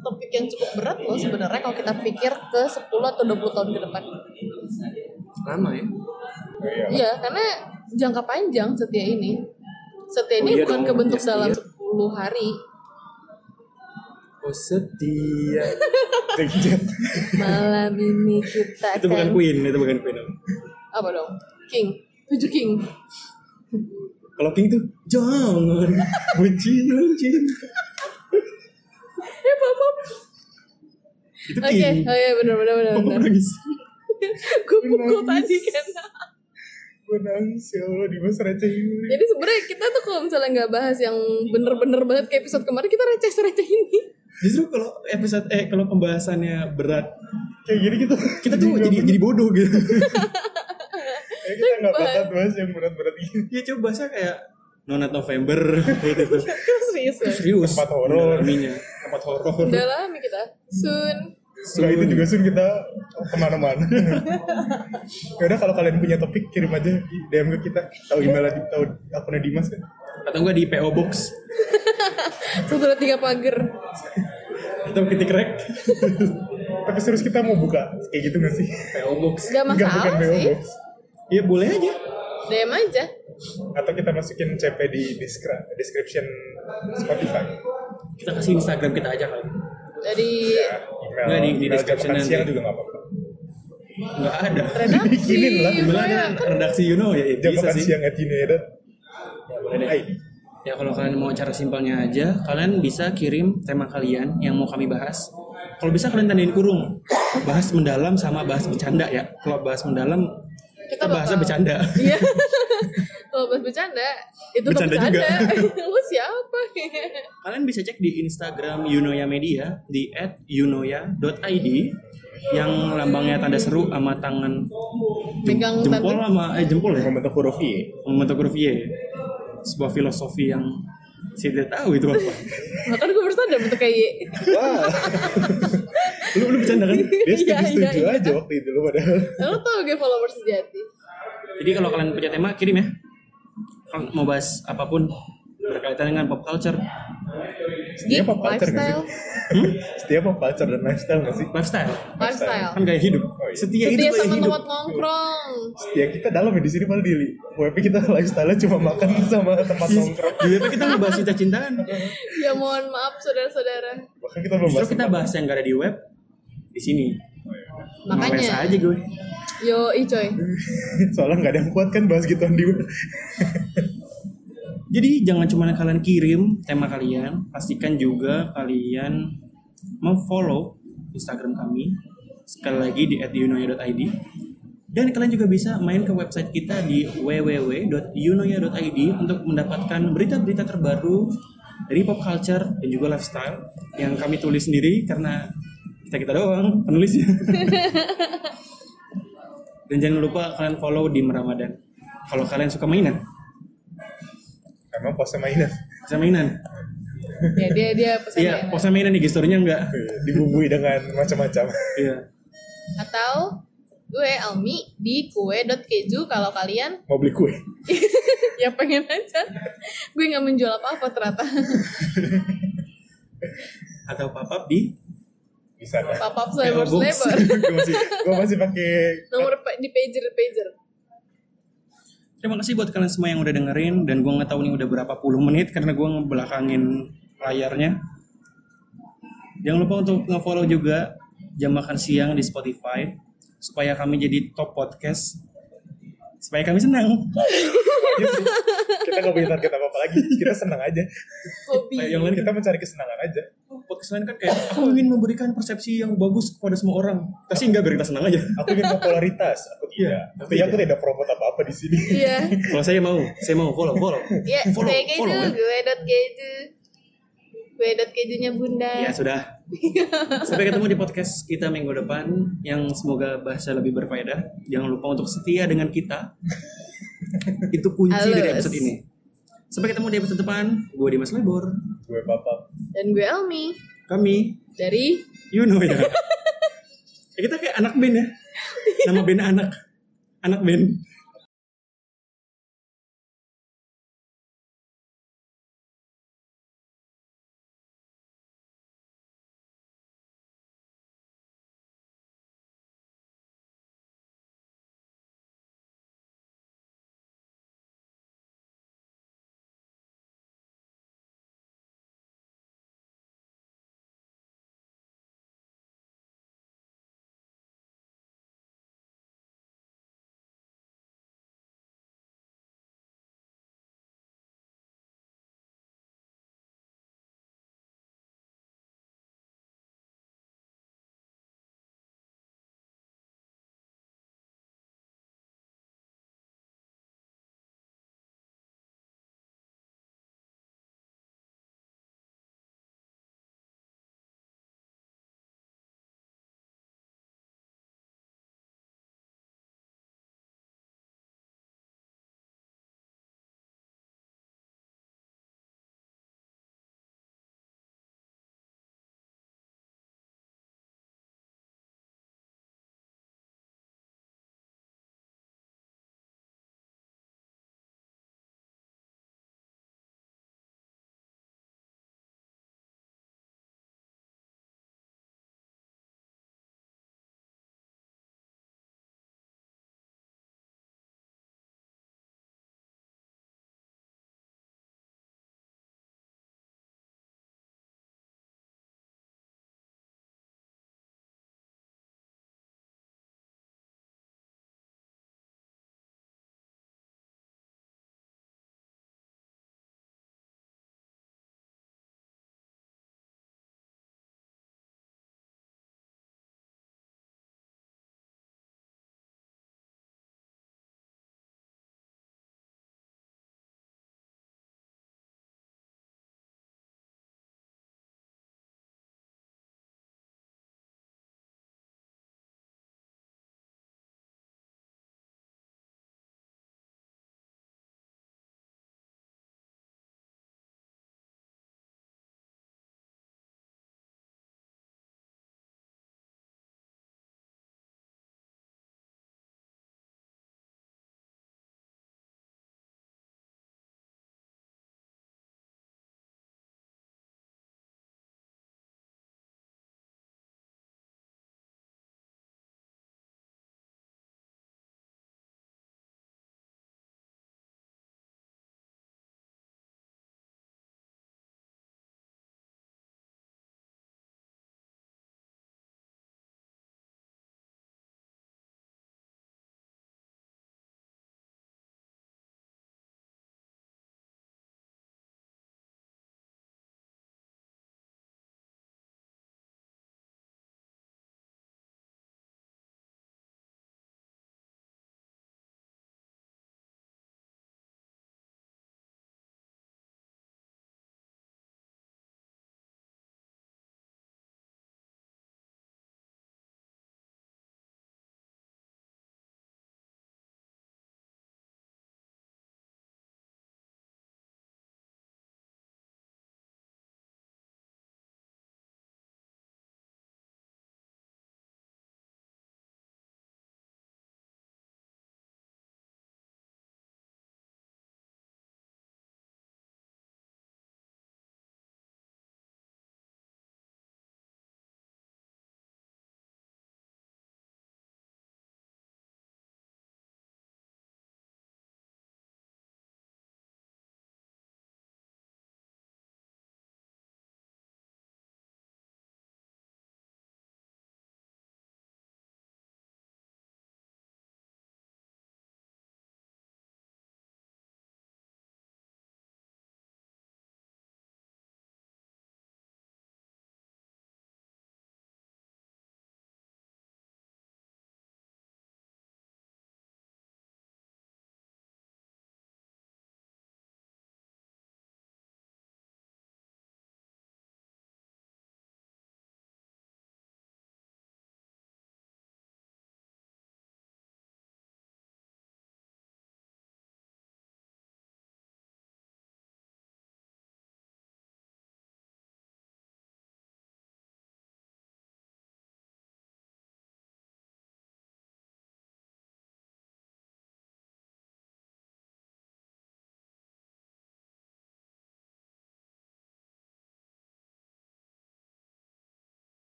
topik yang cukup berat loh sebenarnya kalau kita pikir ke 10 atau 20 tahun ke depan. lama ya Oh, iya. Iya, karena jangka panjang setia ini. Setia Oh ini iya bukan dong, kebentuk ya dalam setia. 10 hari. oh setia. Malam ini kita itu bukan Queen itu bukan Queen apa dong? King. Tujuh King. kalau King tuh jangan benci benci Ya, Bapak. itu Oke, King oh iya benar benar benar. Papa nangis Gue pukul tadi kan. gue nangis ya Allah di masa receh ini Jadi sebenarnya kita tuh kalau misalnya nggak bahas yang bener-bener banget kayak episode kemarin kita receh-receh ini. justru kalau episode eh kalau pembahasannya berat kayak gini kita kita tuh jadi jadi bodoh gitu kayak kita nggak bakat bahas yang berat-berat ini ya coba bahasa kayak Nonat November gitu tuh Serius ya. serius Tempat horor. tempat horor Udah lama kita. Soon. Enggak itu juga sun kita ke mana-mana. Yaudah kalau kalian punya topik kirim aja di DM ke kita. Tahu email di tahu akunnya Dimas kan? atau enggak di PO Box Satu dua tiga pagar. atau ketik rek Tapi serius kita mau buka kayak gitu gak sih? PO Box Gak Enggak, bukan masalah PO sih. Box. Ya boleh aja DM aja. Atau kita masukin CP di description Spotify. kita kasih Instagram kita aja kali Dari Ya, email. Nggak, di- di description nanti. siang juga gak apa-apa. nggak ada redaksi. Bikinin lah. Gimana Iya, ada kan redaksi you know ya Jam bisa makan sih siang at United. boleh deh. Ya kalau kalian mau cara simpelnya aja kalian bisa kirim tema kalian yang mau kami bahas kalau bisa kalian tandain kurung bahas mendalam sama bahas bercanda ya kalau bahas mendalam kita, bakal- bercanda Iya. Kalau bahas bercanda, itu Bercanda bercanda. juga. Lu siapa? kalian bisa cek di Instagram Yunoya Media di @yunoya.id yang lambangnya tanda seru sama tangan jem- Megang jempol tanda. sama eh jempol ya Membentuk huruf Y. membentuk huruf Y sebuah filosofi yang saya tidak tahu itu apa Bahkan gue baru sadar bentuk kayak Y. Wah, lu lu bercanda kan dia Iya, setuju-setuju iya, iya. aja waktu itu lu padahal. Lo tau gak followers sejati? jadi kalau kalian punya tema kirim ya kalau mau bahas apa pun berkaitan dengan pop culture Setia Geek, pop culture nggak lifestyle, hmm? Setia pop culture dan lifestyle gak sih? lifestyle lifestyle. kan gaya hidup Oh, iya. setia, itu Setia gaya sama hidup tempat nongkrong. Setia kita dalam ya di sini malah di WP kita lifestyle cuma makan sama tempat nongkrong. di WP kita ngebahas cinta-cintaan Ya mohon maaf saudara-saudara. Bahkan kita belum bahas justru kita bahas yang gak ada di web di sini Ngeles Makanya. aja gue Yo, coy. Soalnya nggak ada yang kuat kan bahas gituan di web. Jadi jangan cuma kalian kirim tema kalian, pastikan juga kalian memfollow Instagram kami sekali lagi di @yunoya.id Dan kalian juga bisa main ke website kita di www.yunoya.id untuk mendapatkan berita-berita terbaru dari pop culture dan juga lifestyle yang kami tulis sendiri karena kita kita doang penulisnya. dan jangan lupa kalian follow di Ramadan. Kalau kalian suka mainan, Emang pose mainan. bisa mainan. ya dia dia pesan Iya, mainan. pose mainan nih gesturnya enggak. Dibumbui dengan macam-macam. Iya. atau gue Almi di kue.keju kalau kalian Mau beli kue? ya pengen aja gue nggak menjual apa-apa ternyata Atau pop-up di Bisa PO cyber Box. cyber gue masih, gue masih pakai nomor di pager pager Terima kasih buat kalian semua yang udah dengerin dan gua nggak tahu nih udah berapa puluh menit karena gua ngebelakangin layarnya. Jangan lupa untuk nge-follow juga jam makan siang di Spotify supaya kami jadi top podcast supaya kami senang. kita nggak punya target apa apa lagi. Kita senang aja. hobi Kayak yang lain Kita mencari kesenangan aja. podcast lain kan kayak aku ingin memberikan persepsi yang bagus kepada semua orang. Sih enggak biar kita senang aja. Aku ingin popularitas. Aku tidak. Tapi aku tidak promote apa-apa di sini. iya Kalau saya mau, saya mau follow, follow. ya Follow, follow, ya. gue dot keju gue dot kejunya bunda Ya sudah. Sampai ketemu di podcast kita minggu depan yang semoga bahasa lebih berfaedah. Jangan lupa untuk setia dengan kita. Itu kunci dari Halus. episode ini. Sampai ketemu di episode depan. Gue Dimas Lebor. gue papap. dan gue Almi Kami dari you know ya. ya kita kayak anak band ya. Nama band anak. Anak band.